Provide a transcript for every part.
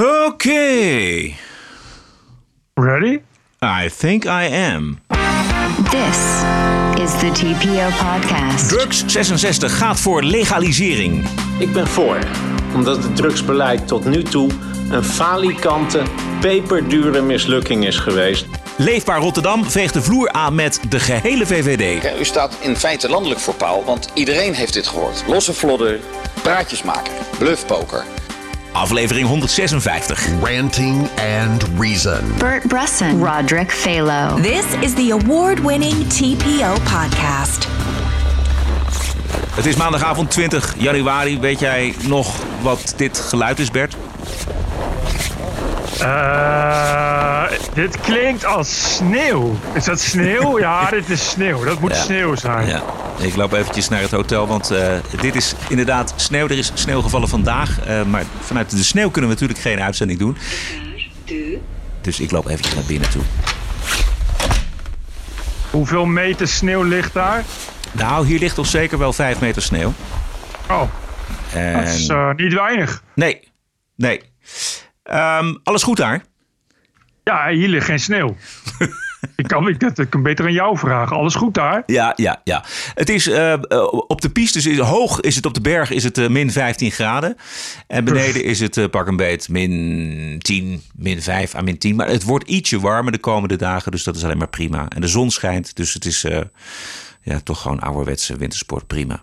Okay. Ready? I think I am. This is the TPO podcast. Drugs 66 gaat voor legalisering. Ik ben voor, omdat het drugsbeleid tot nu toe een falikante, peperdure mislukking is geweest. Leefbaar Rotterdam veegt de vloer aan met de gehele VVD. Ja, u staat in feite landelijk voor paal, want iedereen heeft dit gehoord. Losse vlodder, praatjes maken, bluffpoker. Aflevering 156. Ranting and Reason. Bert Bresson, Roderick Phalo. This is the award winning TPO podcast. Het is maandagavond 20 januari. Weet jij nog wat dit geluid is, Bert? Eh, dit klinkt als sneeuw. Is dat sneeuw? ja, dit is sneeuw. Dat moet Ja. sneeuw zijn. Ja, ik loop eventjes naar het hotel, want eh, dit is inderdaad sneeuw. Er is sneeuw gevallen vandaag, eh, maar vanuit de sneeuw kunnen we natuurlijk geen uitzending doen. Dus ik loop eventjes naar binnen toe. Hoeveel meter sneeuw ligt daar? Nou, hier ligt toch zeker wel 5 meter sneeuw. Oh, En... dat is niet weinig. Nee, nee. Ehm, alles goed daar? Ja, hier ligt geen sneeuw. ik, kan, ik, dat, ik kan beter aan jou vragen. Alles goed daar? Ja, ja, ja. Het is eh, eh, op de pistes is hoog is het op de berg is het eh, min 15 graden. En beneden is het pak een beet min 10, min 5 à min 10. Maar het wordt ietsje warmer de komende dagen, dus dat is alleen maar prima. En de zon schijnt, dus het is ja, toch gewoon ouderwetse wintersport, prima.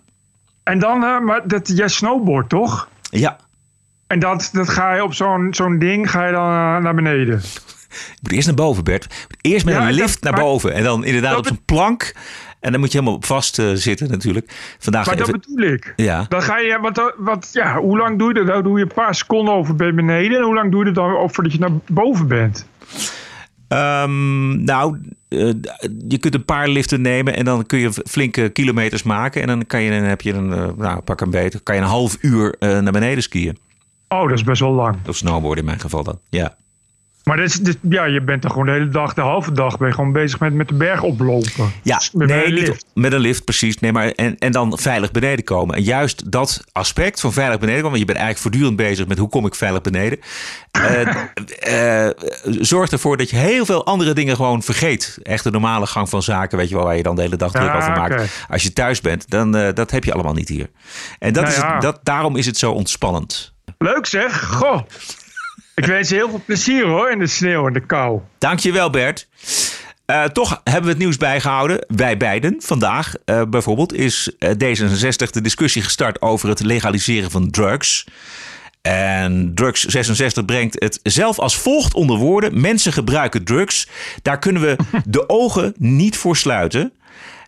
En dan, maar dat, jij snowboard toch? Ja, En dat, dat ga je op zo'n zo'n ding, ga je dan eh, naar beneden. ik moet eerst naar boven, Bert. Eerst met Ja, een dat- lift naar boven en dan inderdaad op zo'n plank. En dan moet je helemaal op vast eh, zitten natuurlijk. Vandaag Maar dat bedoel ik. Ja. Dan ga je, wat, wat, ja, hoe lang doe je dat? Dan doe je een paar seconden over bij beneden. En hoe lang doe je dat dan voordat je naar boven bent? Ehm, nou, eh, je kunt een paar liften nemen en dan kun je flinke kilometers maken. En dan, kan je, dan heb je een, eh, nou, pak een beter, kan je een half uur eh, naar beneden skiën. Oh, dat is best wel lang. Of snowboarden in mijn geval dan. Ja. Maar dit is, dit, ja, je bent er gewoon de hele dag, de halve dag, ben je gewoon bezig met, met de berg oplopen. Ja, Dus met nee, een niet lift. met een lift, precies. Nee, maar en, en dan veilig beneden komen. En juist dat aspect van veilig beneden komen, want je bent eigenlijk voortdurend bezig met hoe kom ik veilig beneden. eh, eh, zorgt ervoor dat je heel veel andere dingen gewoon vergeet. Echt de normale gang van zaken, weet je wel, waar je dan de hele dag druk Ja, over maakt. Als je thuis bent, dan uh, dat heb je allemaal niet hier. En dat Nou is ja. het, dat, daarom is het zo ontspannend. Leuk zeg. Goh. Ik wens je heel veel plezier hoor in de sneeuw en de kou. Dankjewel Bert. Uh, toch hebben we het nieuws bijgehouden, wij beiden. Vandaag uh, bijvoorbeeld is uh, D66 de discussie gestart over het legaliseren van drugs. En Drugs 66 brengt het zelf als volgt onder woorden. Mensen gebruiken drugs. Daar kunnen we de ogen niet voor sluiten.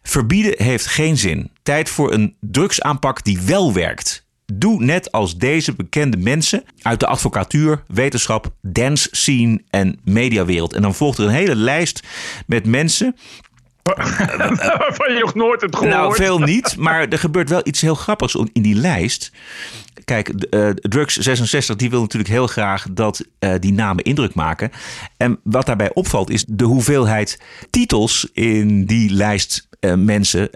Verbieden heeft geen zin. Tijd voor een drugsaanpak die wel werkt. Doe net als deze bekende mensen uit de advocatuur, wetenschap, dance scene en mediawereld. En dan volgt er een hele lijst met mensen. Waarvan je nog nooit hebt gehoord. Nou, veel niet, maar er gebeurt wel iets heel grappigs in die lijst. Kijk, uh, Drugs 66 die wil natuurlijk heel graag dat uh, die namen indruk maken. En wat daarbij opvalt is de hoeveelheid titels in die lijst uh, mensen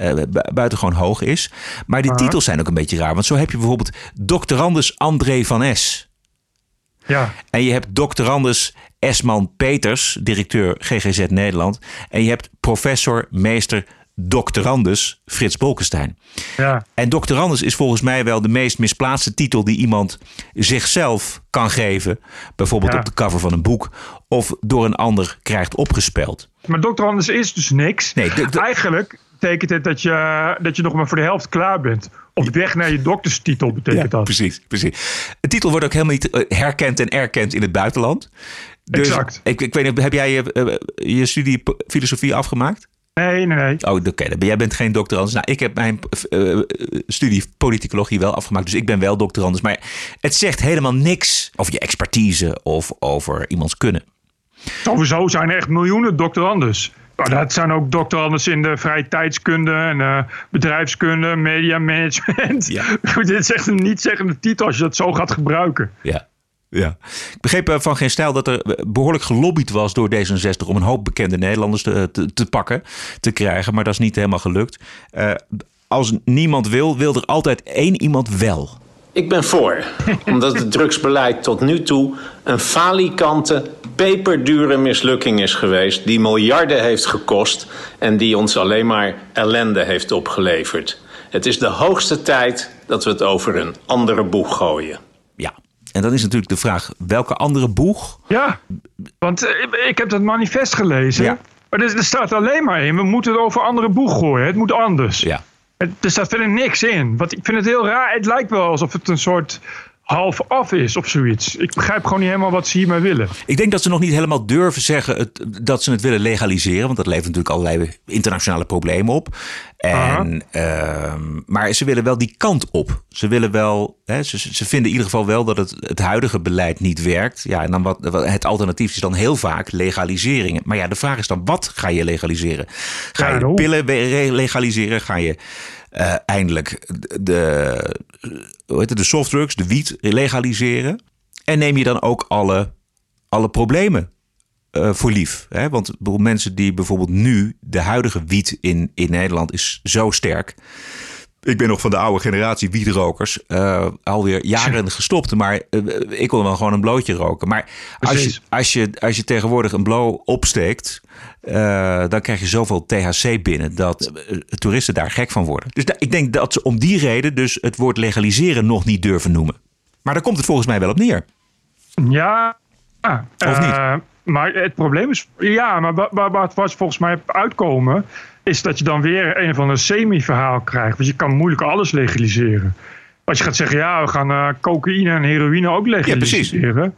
buitengewoon hoog is. Maar die titels zijn ook een beetje raar. Want zo heb je bijvoorbeeld doctorandus André van S. Ja. En je hebt doctorandus Esman Peters, directeur GGZ Nederland. En je hebt professor, meester, doctorandus Frits Bolkestein. Ja. En doctorandus is volgens mij wel de meest misplaatste titel die iemand zichzelf kan geven. Bijvoorbeeld Ja. op de cover van een boek. Of door een ander krijgt opgespeld. Maar dokter Anders is dus niks. Nee, Eigenlijk betekent het dat je, dat je nog maar voor de helft klaar bent. Op weg naar je dokterstitel betekent dat. precies, precies. De titel wordt ook helemaal niet eh, herkend en erkend in het buitenland. Dus Exact. Ik, ik weet niet, heb jij je, eh, je studie filosofie afgemaakt? Nee, nee, nee. Oh, oké. Jij bent geen doctorandus. Nou, ik heb mijn eh, studie politicologie wel afgemaakt. Dus ik ben wel doctorandus. Maar het zegt helemaal niks over je expertise of over iemands kunnen. Sowieso zijn er echt miljoenen doctorandus. Maar dat zijn ook doctorandus in de vrije tijdskunde en eh, bedrijfskunde, media management. Ja. Goed, dit is echt een niet-zeggende titel als je dat zo gaat gebruiken. Ja. Ja. Ik begreep eh, van geen stijl dat er behoorlijk gelobbyd was door D66 om een hoop bekende Nederlanders te, te, te pakken, te krijgen. Maar dat is niet helemaal gelukt. Eh, als niemand wil, wil er altijd één iemand wel. Ik ben voor, omdat het drugsbeleid tot nu toe een falikante, peperdure mislukking is geweest... die miljarden heeft gekost en die ons alleen maar ellende heeft opgeleverd. Het is de hoogste tijd dat we het over een andere boeg gooien. Ja, en dan is natuurlijk de vraag, welke andere boeg? Ja, want eh, ik heb dat manifest gelezen. Ja. Maar er, er staat alleen maar in, we moeten het over andere boeg gooien. Het moet anders. Ja. Het- Er staat verder niks in. Want ik vind het heel raar. Het lijkt wel alsof het een soort half af is of zoiets. Ik begrijp gewoon niet helemaal wat ze hiermee willen. Ik denk dat ze nog niet helemaal durven zeggen het, dat ze het willen legaliseren. Want dat levert natuurlijk allerlei internationale problemen op. En, ehm, maar ze willen wel die kant op. Ze, willen wel, hè, ze, ze vinden in ieder geval wel dat het, het huidige beleid niet werkt. Ja, en dan wat, wat- het alternatief is dan heel vaak legaliseringen. Maar ja, de vraag is dan, wat ga je legaliseren? Ga Ja, je pillen legaliseren? Ga je eh, eindelijk de, hoe heet het, de softdrugs, de wiet legaliseren? En neem je dan ook alle, alle problemen eh, voor lief? Hè? Want mensen die bijvoorbeeld nu, de huidige wiet in, in Nederland is zo sterk. Ik ben nog van de oude generatie wietrokers. eh alweer jaren gestopt. Maar eh, ik kon wel gewoon een blootje roken. Maar als je, als, je, als je tegenwoordig een blow opsteekt. eh, dan krijg je zoveel THC binnen. dat toeristen daar gek van worden. Dus ik denk dat ze om die reden. dus het woord legaliseren nog niet durven noemen. Maar daar komt het volgens mij wel op neer. Ja. Of niet? maar het probleem is... Ja, maar wa- wa- wat wat volgens mij uitkomen... is dat je dan weer een of ander semi-verhaal krijgt. Want je kan moeilijk alles legaliseren. Als je gaat zeggen... ja, we gaan eh, cocaïne en heroïne ook legaliseren...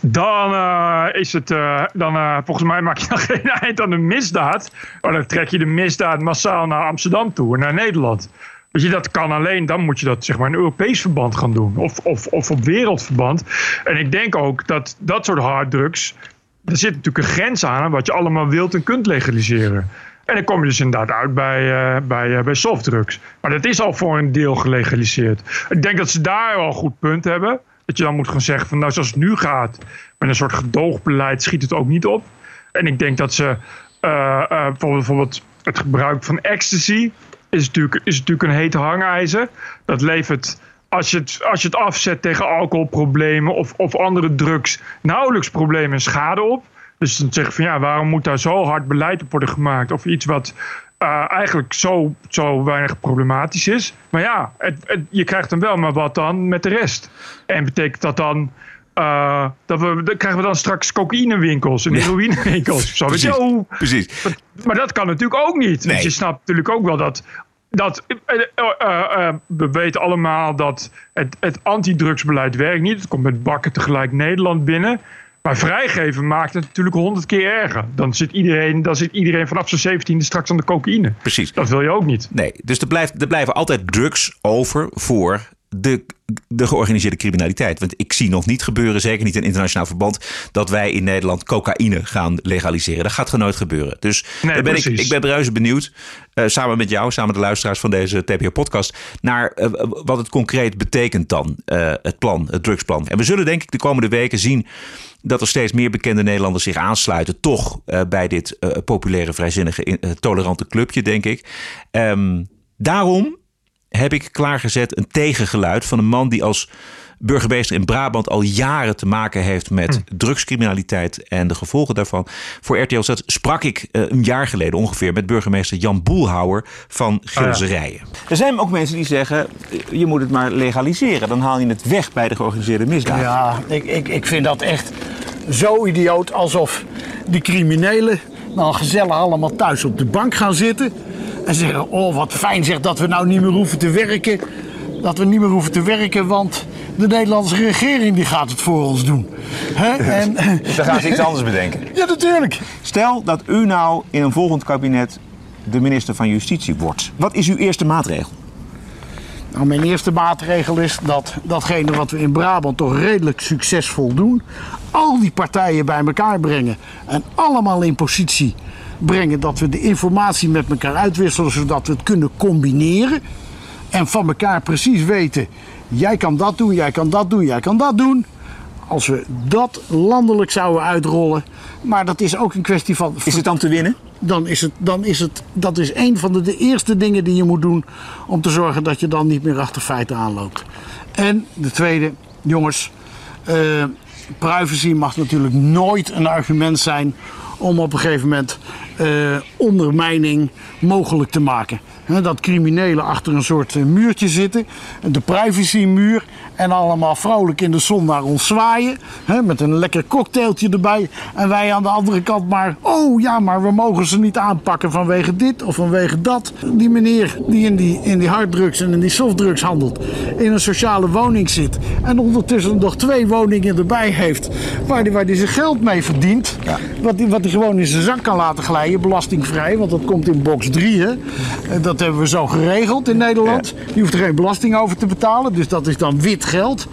Dan uh, is het, uh, dan, volgens mij maak je dan geen eind aan de misdaad. Maar dan trek je de misdaad massaal naar Amsterdam toe en naar Nederland. Dus je, dat kan alleen, dan moet je dat zeg maar in Europees verband gaan doen. Of, of, of op wereldverband. En ik denk ook dat dat soort harddrugs. Er zit natuurlijk een grens aan wat je allemaal wilt en kunt legaliseren. En dan kom je dus inderdaad uit bij, uh, bij, uh, bij softdrugs. Maar dat is al voor een deel gelegaliseerd. Ik denk dat ze daar wel een goed punt hebben. Dat je dan moet gaan zeggen van nou zoals het nu gaat. Met een soort gedoogbeleid schiet het ook niet op. En ik denk dat ze uh, bijvoorbeeld, bijvoorbeeld het gebruik van ecstasy. Is natuurlijk, is natuurlijk een hete hangijzer. Dat levert als je, het, als je het afzet tegen alcoholproblemen of, of andere drugs, nauwelijks problemen en schade op. Dus dan zeg je van ja, waarom moet daar zo hard beleid op worden gemaakt? Of iets wat uh, eigenlijk zo, zo weinig problematisch is. Maar ja, het, het, je krijgt dan wel, maar wat dan met de rest? En betekent dat dan. Uh, dat we, dan krijgen we dan straks cocaïnewinkels en heroïnewinkels. Zo, precies, zo. precies. Maar dat kan natuurlijk ook niet. Nee. Dus je snapt natuurlijk ook wel dat. dat uh, uh, we weten allemaal dat het, het antidrugsbeleid werkt niet. Het komt met bakken tegelijk Nederland binnen. Maar vrijgeven maakt het natuurlijk honderd keer erger. Dan zit, iedereen, dan zit iedereen vanaf zijn zeventiende straks aan de cocaïne. Precies. Dat wil je ook niet. Nee, dus er, blijft, er blijven altijd drugs over voor de, de georganiseerde criminaliteit. Want ik zie nog niet gebeuren, zeker niet in internationaal verband, dat wij in Nederland cocaïne gaan legaliseren. Dat gaat gewoon nooit gebeuren. Dus nee, daar ben ik, ik ben reuze benieuwd, uh, samen met jou, samen met de luisteraars van deze TPO-podcast, naar uh, wat het concreet betekent dan, uh, het plan, het drugsplan. En we zullen denk ik de komende weken zien dat er steeds meer bekende Nederlanders zich aansluiten, toch uh, bij dit uh, populaire, vrijzinnige, uh, tolerante clubje, denk ik. Um, daarom heb ik klaargezet een tegengeluid van een man die als burgemeester in Brabant al jaren te maken heeft met hm. drugscriminaliteit en de gevolgen daarvan. Voor RTL Z sprak ik uh, een jaar geleden ongeveer met burgemeester Jan Boelhouwer van Gilserijen. Oh ja. Er zijn ook mensen die zeggen, je moet het maar legaliseren. Dan haal je het weg bij de georganiseerde misdaad. Ja, ik, ik, ik vind dat echt zo idioot alsof die criminelen nou gezellig allemaal thuis op de bank gaan zitten. En zeggen, oh wat fijn zeg dat we nou niet meer hoeven te werken. Dat we niet meer hoeven te werken, want de Nederlandse regering die gaat het voor ons doen. He? En, dus dan gaan ze iets anders bedenken. Ja, natuurlijk. Stel dat u nou in een volgend kabinet de minister van Justitie wordt. Wat is uw eerste maatregel? Nou, mijn eerste maatregel is dat datgene wat we in Brabant toch redelijk succesvol doen, al die partijen bij elkaar brengen en allemaal in positie brengen dat we de informatie met elkaar uitwisselen, zodat we het kunnen combineren. En van elkaar precies weten, jij kan dat doen, jij kan dat doen, jij kan dat doen. Als we dat landelijk zouden uitrollen, maar dat is ook een kwestie van. Is het dan te winnen? dan is het, dan is het, dat is een van de, de eerste dingen die je moet doen om te zorgen dat je dan niet meer achter feiten aanloopt. En de tweede, jongens, eh, privacy mag natuurlijk nooit een argument zijn om op een gegeven moment eh, ondermijning mogelijk te maken. Dat criminelen achter een soort eh, muurtje zitten, de privacymuur, en allemaal vrolijk in de zon naar ons zwaaien. Hè, met een lekker cocktailtje erbij. En wij aan de andere kant maar, oh ja, maar we mogen ze niet aanpakken vanwege dit of vanwege dat. Die meneer die in die, in die harddrugs en in die softdrugs handelt, in een sociale woning zit. En ondertussen nog twee woningen erbij heeft, waar hij waar die zijn geld mee verdient. Wat hij wat die gewoon in zijn zak kan laten glijden, belastingvrij, want dat komt in box 3. Hè. En Dat hebben we zo geregeld in Nederland. Je hoeft er geen belasting over te betalen, dus dat is dan wit geld.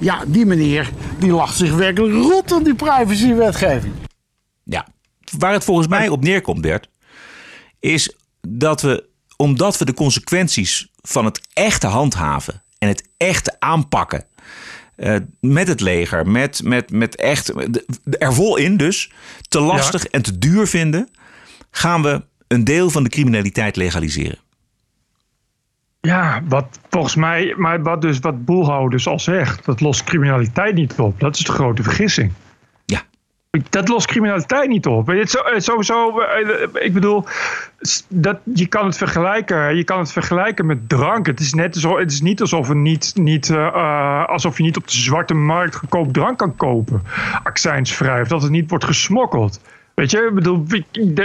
Ja, die meneer die lacht zich werkelijk rot aan die privacywetgeving. Ja, waar het volgens mij op neerkomt, Bert, is dat we, omdat we de consequenties van het echte handhaven en het echte aanpakken eh, met het leger, met, met, met echt er vol in dus, te lastig en te duur vinden, gaan we een deel van de criminaliteit legaliseren. Ja, wat volgens mij, maar wat dus wat Boelhouders al zegt, dat lost criminaliteit niet op. Dat is de grote vergissing. Ja. Dat lost criminaliteit niet op. Het zo- sowieso, eh, ik bedoel, dat, je kan het vergelijken. Je kan het vergelijken met drank. Het is net het is niet alsof, er niet, niet, eh, eh, alsof je niet op de zwarte markt goedkoop drank kan kopen. Accijnsvrij. Of dat het niet wordt gesmokkeld. Weet je, ik bedoel,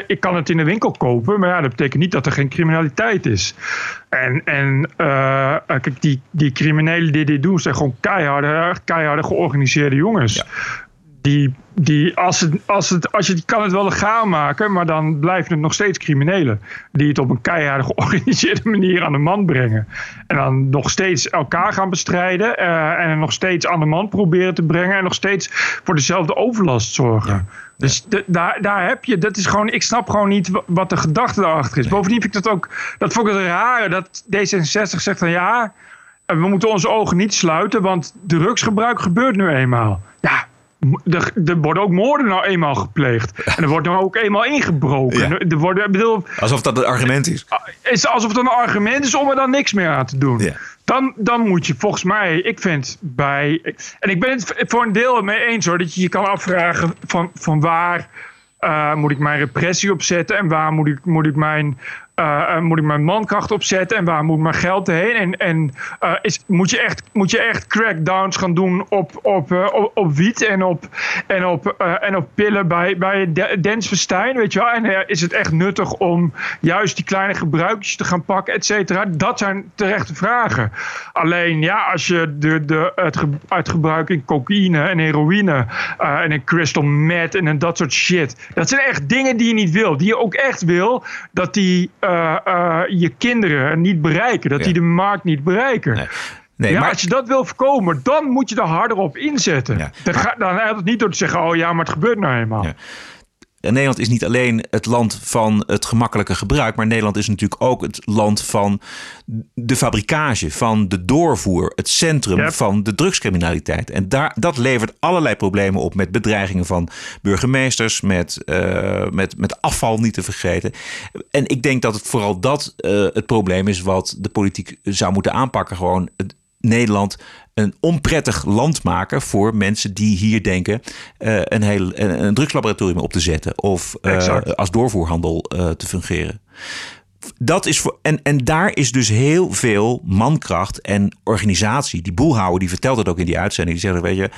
ik, kan het in de winkel kopen, maar ja, dat betekent niet dat er geen criminaliteit is. En, en eh, die, die criminelen die dit doen, zijn gewoon keiharde, keiharde georganiseerde jongens. Die, die als, het, als, het, als je die kan het wel legaal maken, maar dan blijven het nog steeds criminelen. Die het op een keiharde georganiseerde manier aan de man brengen. En dan nog steeds elkaar gaan bestrijden. eh, en nog steeds aan de man proberen te brengen. En nog steeds voor dezelfde overlast zorgen. Dus de- daar, daar heb je, dat is gewoon, ik snap gewoon niet wa- wat de gedachte daarachter is. Bovendien vind ik dat ook, dat vond ik het rare, dat D66 zegt dan ja, eh, we moeten onze ogen niet sluiten, want drugsgebruik gebeurt nu eenmaal. Ja, er, worden ook moorden nou eenmaal gepleegd. En er wordt nou ook eenmaal ingebroken. Ja. Er worden, bedoel, Alsof dat het argument is. is alsof het een argument is om er dan niks meer aan te doen. Ja. Dan, dan moet je volgens mij, ik vind bij. En ik ben het voor een deel mee eens hoor, dat je je kan afvragen van, van waar eh, moet ik mijn repressie op zetten en waar moet ik, moet ik mijn. Eh, moet ik mijn mankracht opzetten en waar moet mijn geld heen? En, en eh, is, moet, je echt, moet je echt crackdowns gaan doen op, op, op, wiet en op, en op, en op pillen bij, bij de- Dens Verstijn, weet je wel? En is het echt nuttig om juist die kleine gebruikjes te gaan pakken, et cetera? Dat zijn terechte vragen. Alleen ja, als je de, de, het, ge- het gebruik in cocaïne en heroïne en in crystal meth en, en dat soort shit. Dat zijn echt dingen die je niet wil. Die je ook echt wil dat die eh, eh, je kinderen niet bereiken. Dat Ja. die de markt niet bereiken. Nee. Nee, ja, maar als je dat wil voorkomen, dan moet je er harder op inzetten. Ja. Dan, ga, dan helpt het niet door te zeggen: oh ja, maar het gebeurt nou eenmaal. Ja. Nederland is niet alleen het land van het gemakkelijke gebruik, maar Nederland is natuurlijk ook het land van de fabrikage, van de doorvoer, het centrum Yep. van de drugscriminaliteit. En daar, dat levert allerlei problemen op met bedreigingen van burgemeesters, met, eh, met, met afval niet te vergeten. En ik denk dat het vooral dat eh, het probleem is wat de politiek zou moeten aanpakken. Gewoon het, Nederland een onprettig land maken voor mensen die hier denken eh, een, heel, een, een drugslaboratorium op te zetten of eh, als doorvoerhandel eh, te fungeren. Dat is voor, en, en daar is dus heel veel mankracht en organisatie. Die boelhouwer die vertelt het ook in die uitzending. Die zegt, weet je,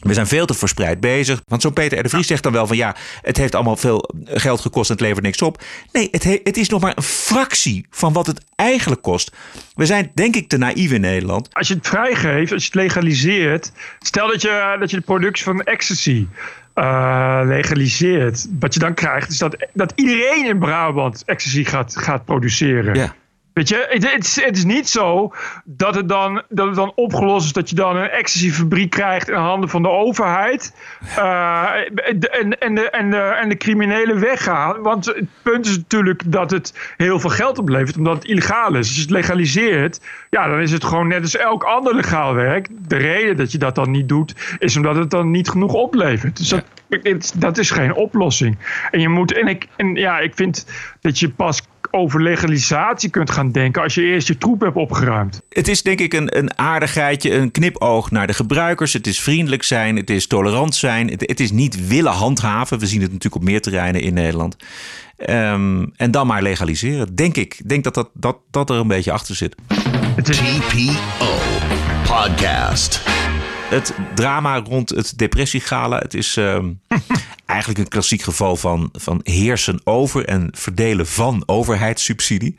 we zijn veel te verspreid bezig. Want zo'n Peter R. de Vries zegt dan wel van ja, het heeft allemaal veel geld gekost en het levert niks op. Nee, het, he- het is nog maar een fractie van wat het eigenlijk kost. We zijn denk ik te naïef in Nederland. Als je het vrijgeeft, als je het legaliseert. Stel dat je, dat je de productie van ecstasy eh, legaliseert. Wat je dan krijgt, is dat, dat iedereen in Brabant ecstasy gaat, gaat produceren. Ja. Weet je, het, het, is, het is niet zo dat het, dan, dat het dan opgelost is dat je dan een ecstasy-fabriek krijgt in handen van de overheid. Uh, en, en, de, en, de, en de criminelen weggaan. Want het punt is natuurlijk dat het heel veel geld oplevert, omdat het illegaal is. Als je het legaliseert, ja, dan is het gewoon net als elk ander legaal werk. De reden dat je dat dan niet doet, is omdat het dan niet genoeg oplevert. Dus dat, dat is geen oplossing. En je moet, en ik, en ja, ik vind dat je pas over legalisatie kunt gaan denken als je eerst je troep hebt opgeruimd. Het is denk ik een, een aardigheidje, een knipoog naar de gebruikers. Het is vriendelijk zijn, het is tolerant zijn. Het, het is niet willen handhaven. We zien het natuurlijk op meer terreinen in Nederland. Um, en dan maar legaliseren, denk ik. Ik denk dat, dat, dat dat er een beetje achter zit. Het is... TPO Podcast. Het drama rond het depressiegala. Het is um, eigenlijk een klassiek geval van, van heersen over en verdelen van overheidssubsidie.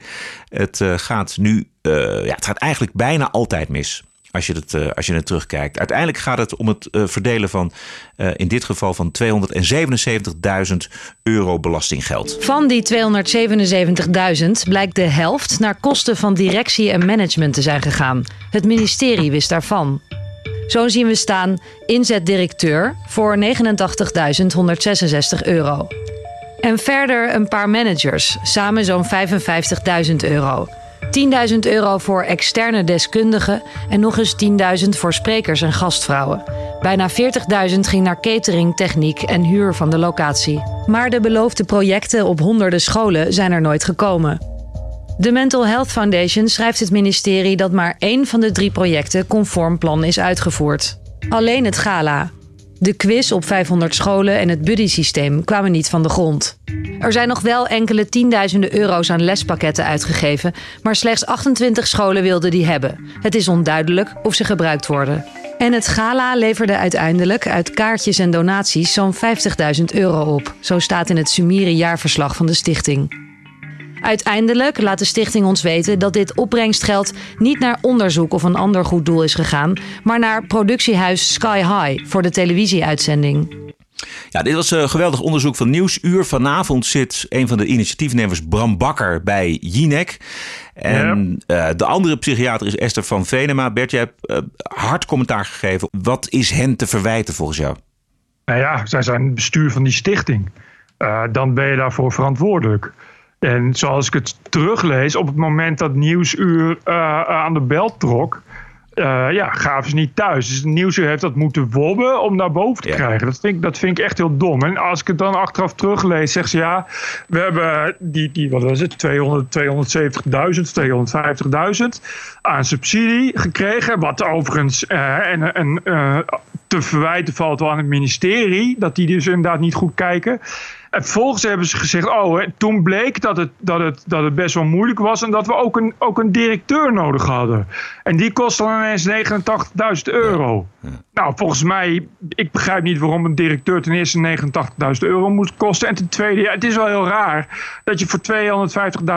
Het uh, gaat nu, uh, ja, het gaat eigenlijk bijna altijd mis. Als je, het, uh, als je het terugkijkt. Uiteindelijk gaat het om het verdelen van, in dit geval van 277.000 euro belastinggeld. Van die 277.000 blijkt de helft naar kosten van directie en management te zijn gegaan. Het ministerie wist daarvan. Zo zien we staan inzetdirecteur voor 89.166 euro. En verder een paar managers, samen zo'n 55.000 euro. 10.000 euro voor externe deskundigen en nog eens 10.000 voor sprekers en gastvrouwen. Bijna 40.000 ging naar catering, techniek en huur van de locatie. Maar de beloofde projecten op honderden scholen zijn er nooit gekomen. De Mental Health Foundation schrijft het ministerie dat maar één van de drie projecten conform plan is uitgevoerd. Alleen het gala. De quiz op 500 scholen en het buddy-systeem kwamen niet van de grond. Er zijn nog wel enkele tienduizenden euro's aan lespakketten uitgegeven, maar slechts 28 scholen wilden die hebben. Het is onduidelijk of ze gebruikt worden. En het gala leverde uiteindelijk uit kaartjes en donaties zo'n 50.000 euro op. Zo staat in het summiere jaarverslag van de stichting. Uiteindelijk laat de stichting ons weten dat dit opbrengstgeld niet naar onderzoek of een ander goed doel is gegaan, maar naar productiehuis Sky High voor de televisieuitzending. Ja, dit was een geweldig onderzoek van Nieuwsuur. Vanavond zit een van de initiatiefnemers Bram Bakker bij Jinek. En ja. uh, de andere psychiater is Esther van Venema. Bert, jij hebt uh, hard commentaar gegeven. Wat is hen te verwijten volgens jou? Nou ja, zij zijn bestuur van die stichting. Uh, dan ben je daarvoor verantwoordelijk. En zoals ik het teruglees, op het moment dat Nieuwsuur uh, aan de bel trok, uh, ja, gaven ze niet thuis. Dus Nieuwsuur heeft dat moeten wobben om naar boven te ja. krijgen. Dat vind, ik, dat vind ik echt heel dom. En als ik het dan achteraf teruglees, zegt ze ja, we hebben die, die wat was het, 200, 270.000, 250.000 aan subsidie gekregen. Wat overigens uh, en, en, te verwijten valt wel aan het ministerie, dat die dus inderdaad niet goed kijken. En vervolgens hebben ze gezegd, oh, hè, toen bleek dat het, dat, het, dat het best wel moeilijk was en dat we ook een, ook een directeur nodig hadden. En die kost dan ineens 89.000 euro. Ja, ja. Nou, volgens mij, ik begrijp niet waarom een directeur ten eerste 89.000 euro moet kosten. En ten tweede, ja, het is wel heel raar dat je voor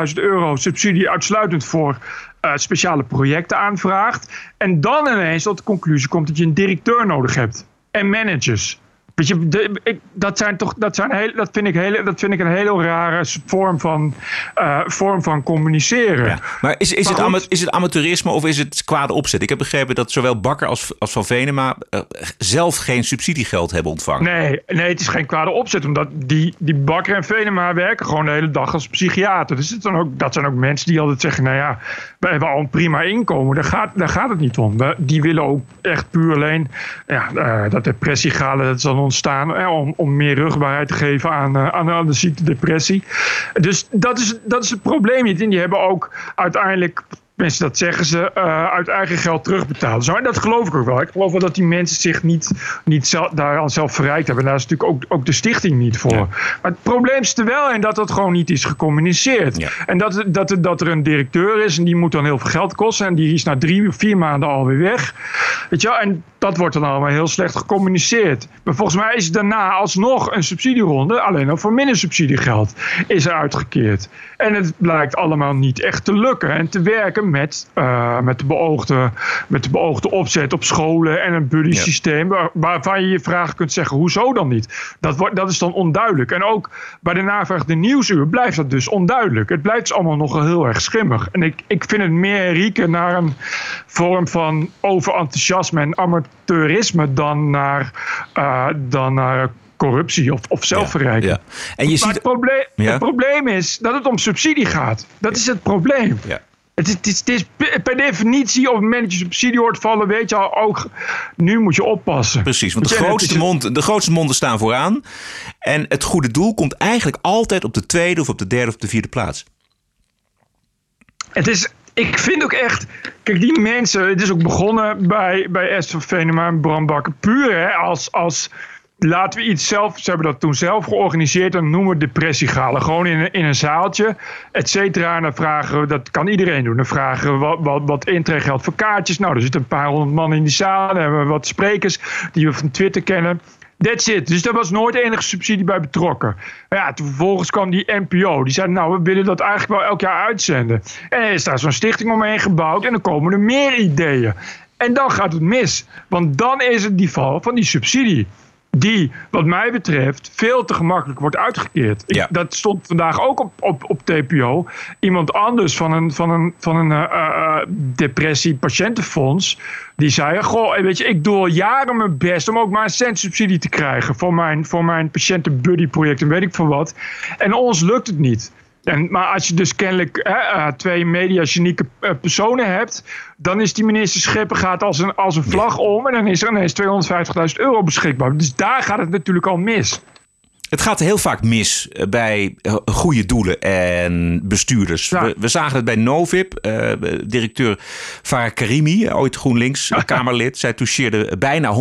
250.000 euro subsidie uitsluitend voor uh, speciale projecten aanvraagt. En dan ineens tot de conclusie komt dat je een directeur nodig hebt. En managers. Weet je, de, ik, dat, zijn toch, dat, zijn heel, dat, vind ik heel, dat vind ik een hele rare vorm van, uh, vorm van communiceren. Ja. Maar is, is, maar het is het amateurisme of is het kwade opzet? Ik heb begrepen dat zowel Bakker als, als Van Venema uh, zelf geen subsidiegeld hebben ontvangen. Nee, nee, het is geen kwade opzet. Omdat die, die Bakker en Venema werken gewoon de hele dag als psychiater. Dus het dan ook, dat zijn ook mensen die altijd zeggen... nou ja, wij hebben al een prima inkomen. Daar gaat, daar gaat het niet om. We, die willen ook echt puur alleen... Ja, uh, dat depressiegalen, dat is dan ontstaan eh, om, om meer rugbaarheid te geven aan, uh, aan, aan de ziekte depressie. Dus dat is, dat is het probleem. En die hebben ook uiteindelijk Mensen, dat zeggen ze, uh, uit eigen geld terugbetalen. Zo, en dat geloof ik ook wel. Ik geloof wel dat die mensen zich niet, niet zelf, daar al zelf verrijkt hebben. Daar is natuurlijk ook, ook de stichting niet voor. Ja. Maar het probleem is er wel in dat dat gewoon niet is gecommuniceerd. Ja. En dat, dat, dat er een directeur is en die moet dan heel veel geld kosten. En die is na drie of vier maanden alweer weg. Weet je, en dat wordt dan allemaal heel slecht gecommuniceerd. Maar volgens mij is daarna alsnog een subsidieronde, alleen nog voor minder subsidiegeld, is er uitgekeerd. En het blijkt allemaal niet echt te lukken en te werken maken met, eh, met, de beoogde, met de beoogde opzet op scholen en een buddy systeem. Waar, waarvan je je vragen kunt zeggen, hoezo dan niet? Dat, wordt, dat is dan onduidelijk. En ook bij de navraag de nieuwsuur blijft dat dus onduidelijk. Het blijft dus allemaal nog heel erg schimmig. En ik, ik vind het meer rieken naar een vorm van overenthousiasme en amateurisme dan naar, uh, dan naar corruptie of, of zelfverrijking. Ja, En je maar ziet, het, probleem, Ja. het probleem is dat het om subsidie gaat. Dat is het probleem. Ja. Het is, het, is, het is per definitie, dat je subsidie hoort vallen, weet je al ook, nu moet je oppassen. Precies, want de grootste, mond, de grootste monden staan vooraan. En het goede doel komt eigenlijk altijd op de tweede of op de derde of de vierde plaats. Het is, ik vind ook echt, kijk die mensen, het is ook begonnen bij, bij Esther Venema en Bram Bakker, puur hè, als, als laten we iets zelf, ze hebben dat toen zelf georganiseerd en noemen we depressiegalen. Gewoon in, een- in een zaaltje, et cetera. En dan vragen we, dat kan iedereen doen, dan vragen we wat, wat, wat intreegeld voor kaartjes. Nou, er zitten een paar honderd man in die zaal, dan hebben we wat sprekers die we van Twitter kennen. That's it. Dus daar was nooit enige subsidie bij betrokken. Maar ja, toen vervolgens kwam die NPO. Die zei, nou, we willen dat eigenlijk wel elk jaar uitzenden. En er is daar zo'n stichting omheen gebouwd. En dan komen er meer ideeën. En dan gaat het mis. Want dan is het die val van die subsidie. Die, wat mij betreft, veel te gemakkelijk wordt uitgekeerd. Ik- Ja. Dat stond vandaag ook op, op, op TPO. Iemand anders van een, van een, van een eh, eh, eh, depressie-patiëntenfonds. Die zei: Goh, weet je, ik doe al jaren mijn best om ook maar een cent subsidie te krijgen. Voor mijn, voor mijn patiënten-buddy-project en weet ik veel wat. En ons lukt het niet. En, maar als je dus kennelijk hè, eh, twee mediagenieke eh, personen hebt, dan is die minister Schipper gaat als een, als een vlag om en dan is er ineens 250.000 euro beschikbaar. Dus daar gaat het natuurlijk al mis. Het gaat heel vaak mis eh, bij eh, goede doelen en bestuurders. Ja. We, we zagen het bij Novib. eh, directeur Farah Karimi, ooit GroenLinks Kamerlid. Zij toucheerde bijna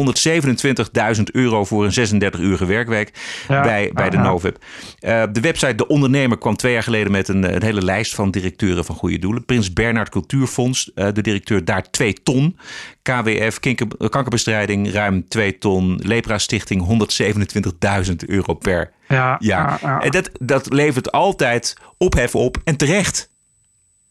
127.000 euro voor een 36-urige werkweek Ja, bij, bij de. Novib. De website De Ondernemer kwam twee jaar geleden met een, een hele lijst van directeuren van goede doelen. Prins Bernhard Cultuurfonds, eh, de directeur daar 2 ton. KWF, kinker- kankerbestrijding, ruim 2 ton. Lepra Stichting, 127.000 euro per Ja, jaar. ja, ja. En dat, dat levert altijd ophef op en terecht.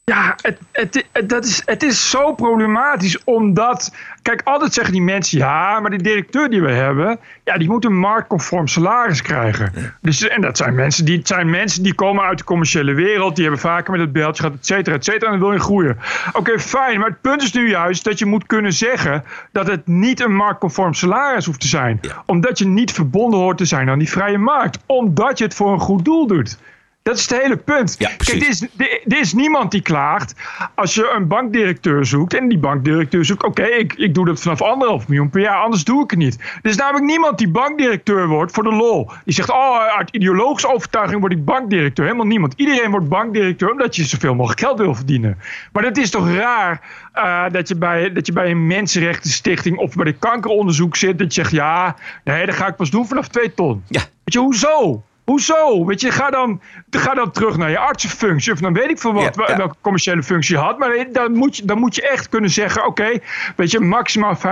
Ja, het, het, het- dat is, het is zo problematisch omdat... Kijk, altijd zeggen die mensen... Ja, maar die directeur die we hebben... Ja, die moet een marktconform salaris krijgen. Dus, en dat zijn mensen, die, het zijn mensen die komen uit de commerciële wereld. Die hebben vaker met het beltje gehad, et cetera, et cetera. En dan wil je groeien. Oké, fijn. Maar het punt is nu juist dat je moet kunnen zeggen... dat het niet een marktconform salaris hoeft te zijn. Omdat je niet verbonden hoort te zijn aan die vrije markt. Omdat je het voor een goed doel doet. Dat is het hele punt. Ja, Kijk, er is, er, is niemand die klaagt als je een bankdirecteur zoekt. En die bankdirecteur zoekt, oké, ik, ik doe dat vanaf anderhalf miljoen per jaar, anders doe ik het niet. Er is namelijk niemand die bankdirecteur wordt voor de lol. Die zegt, oh, uit ideologische overtuiging word ik bankdirecteur. Helemaal niemand. Iedereen wordt bankdirecteur omdat je zoveel mogelijk geld wil verdienen. Maar dat is toch raar eh, dat, je bij, dat je bij een mensenrechtenstichting of bij de kankeronderzoek zit. Dat je zegt, ja, nee, dat ga ik pas doen vanaf twee ton. Ja. Weet je, hoezo? Hoezo? Weet je, ga dan, ga dan terug naar je artsenfunctie. Of dan weet ik veel wat, Ja, ja. welke commerciële functie je had. Maar dan moet je, dan moet je echt kunnen zeggen: oké, weet je, maximaal 50.000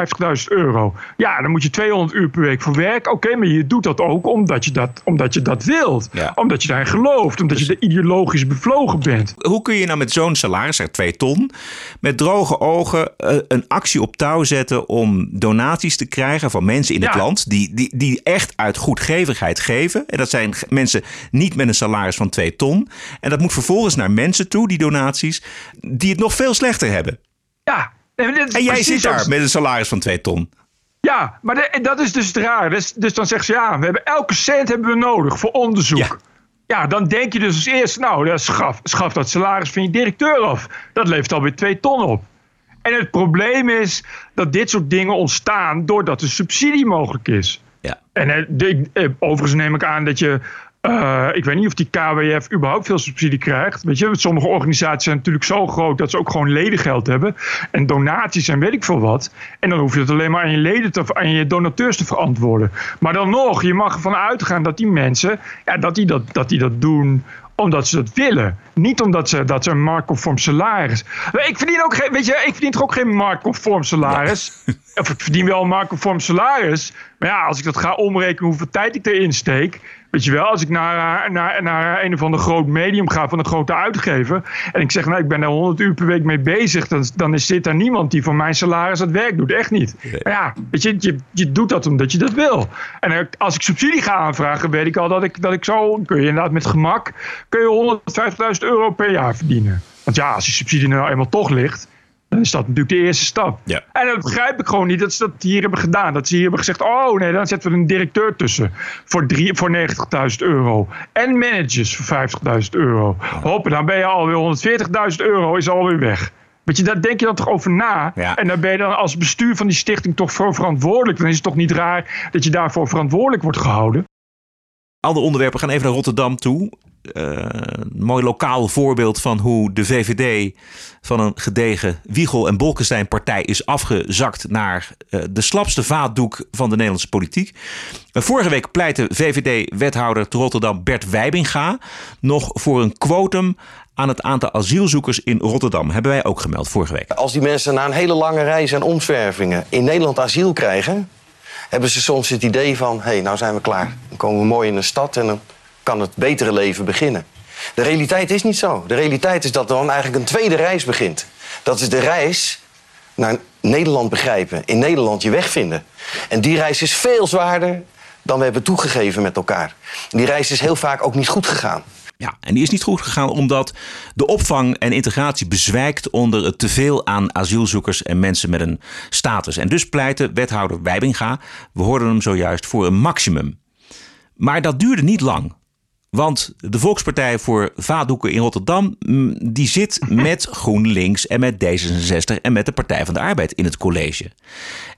euro. Ja, dan moet je 200 uur per week voor werken. Oké, maar je doet dat ook omdat je dat, omdat je dat wilt. Ja. Omdat je daarin gelooft. Omdat je er ideologisch bevlogen bent. Hoe kun je nou met zo'n salaris, zeg 2 ton, met droge ogen eh, een actie op touw zetten om donaties te krijgen van mensen in het land die, die, die echt uit goedgevigheid geven. En dat zijn mensen niet met een salaris van 2 ton. En dat moet vervolgens naar mensen toe, die donaties, die het nog veel slechter hebben. Ja. En, jij zit daar als- met een salaris van 2 ton. Ja, maar de- dat is dus het raar. Dus, dus dan zegt ze, ja, we hebben elke cent hebben we nodig voor onderzoek. Ja. Ja. dan denk je dus als eerst, nou, schaf, schaf dat salaris van je directeur af. Dat levert alweer twee ton op. En het probleem is dat dit soort dingen ontstaan doordat er subsidie mogelijk is. Ja. En eh, eh, overigens neem ik aan dat je. eh, ik weet niet of die KWF überhaupt veel subsidie krijgt. Weet je, sommige organisaties zijn natuurlijk zo groot dat ze ook gewoon ledengeld hebben. En donaties en weet ik veel wat. En dan hoef je het alleen maar aan je leden te, aan je donateurs te verantwoorden. Maar dan nog, je mag ervan uitgaan dat die mensen, ja, dat die dat, dat, die dat doen omdat ze dat willen. Niet omdat ze, dat ze een marktconform salaris. Ik verdien ook geen, weet je, ik verdien toch ook geen marktconform salaris. Of ik verdien wel een marktconform salaris. Maar ja, als ik dat ga omrekenen hoeveel tijd ik erin steek. Weet je wel, als ik naar, naar, naar een of ander groot medium ga van een grote uitgever. en ik zeg, nou, ik ben daar 100 uur per week mee bezig. dan, dan is, zit daar niemand die voor mijn salaris het werk doet. Echt niet. Maar ja, weet je, je, je doet dat omdat je dat wil. En eh, als ik subsidie ga aanvragen, weet ik al dat ik, dat ik zo. kun je inderdaad met gemak. kun je 150.000 euro per jaar verdienen. Want ja, als die subsidie nou eenmaal toch ligt. Dan is dat natuurlijk de eerste stap. Ja. En dat begrijp ik gewoon niet dat ze dat hier hebben gedaan. Dat ze hier hebben gezegd: oh nee, dan zetten we een directeur tussen. Voor, drie- voor 90.000 euro. En managers voor 50.000 euro. Hoppen, dan ben je alweer 140.000 euro, is alweer weg. Weet je, daar denk je dan toch over na. Ja. En dan ben je dan als bestuur van die stichting toch voor verantwoordelijk. Dan is het toch niet raar dat je daarvoor verantwoordelijk wordt gehouden. Andere onderwerpen gaan even naar Rotterdam toe. Eh, mooi lokaal voorbeeld van hoe de VVD van een gedegen Wiegel en Bolkestein partij is afgezakt naar eh, de slapste vaatdoek van de Nederlandse politiek. Eh, vorige week pleitte VVD-wethouder te Rotterdam Bert Wijbinga nog voor een quotum aan het aantal asielzoekers in Rotterdam. Hebben wij ook gemeld vorige week. Als die mensen na een hele lange reis en omzwervingen in Nederland asiel krijgen, hebben ze soms het idee van: hé, hey, nou zijn we klaar. Dan komen we mooi in een stad en dan kan het betere leven beginnen. De realiteit is niet zo. De realiteit is dat dan eigenlijk een tweede reis begint. Dat is de reis naar Nederland begrijpen, in Nederland je weg vinden. En die reis is veel zwaarder dan we hebben toegegeven met elkaar. Die reis is heel vaak ook niet goed gegaan. Ja, en die is niet goed gegaan omdat de opvang en integratie bezwijkt onder het teveel aan asielzoekers en mensen met een status. En dus pleitte wethouder Wijbinga, we hoorden hem zojuist, voor een maximum. Maar dat duurde niet lang. Want de Volkspartij voor Vaatdoeken in Rotterdam, die zit met GroenLinks en met D66 en met de Partij van de Arbeid in het college.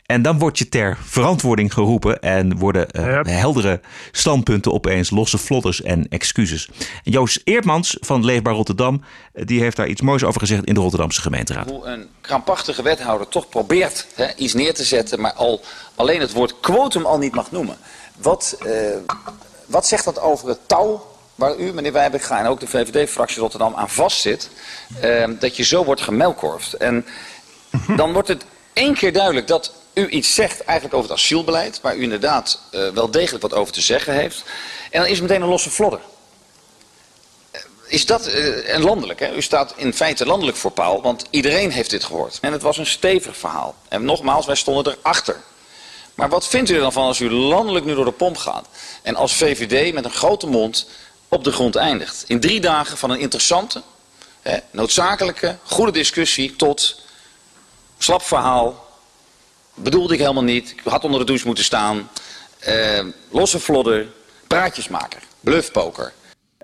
En dan word je ter verantwoording geroepen en worden eh, Yep. heldere standpunten opeens losse vlodders en excuses. Joost Eertmans van Leefbaar Rotterdam, eh, die heeft daar iets moois over gezegd in de Rotterdamse gemeenteraad. Hoe een krampachtige wethouder toch probeert hè, iets neer te zetten, maar al, alleen het woord quotum al niet mag noemen. Wat, eh, wat zegt dat over het touw waar u, meneer Wijbega, en ook de VVD-fractie Rotterdam aan vastzit, eh, dat je zo wordt gemelkorfd? En dan wordt het één keer duidelijk dat u iets zegt eigenlijk over het asielbeleid, waar u inderdaad eh, wel degelijk wat over te zeggen heeft. En dan is het meteen een losse vlodder. Is dat, eh, en landelijk, hè? u staat in feite landelijk voor paal, want iedereen heeft dit gehoord. En het was een stevig verhaal. En nogmaals, wij stonden erachter. Maar wat vindt u er dan van als u landelijk nu door de pomp gaat en als VVD met een grote mond op de grond eindigt? In drie dagen van een interessante, noodzakelijke, goede discussie tot slap verhaal. Bedoelde ik helemaal niet, ik had onder de douche moeten staan. Eh, losse vlodder, praatjesmaker, bluffpoker.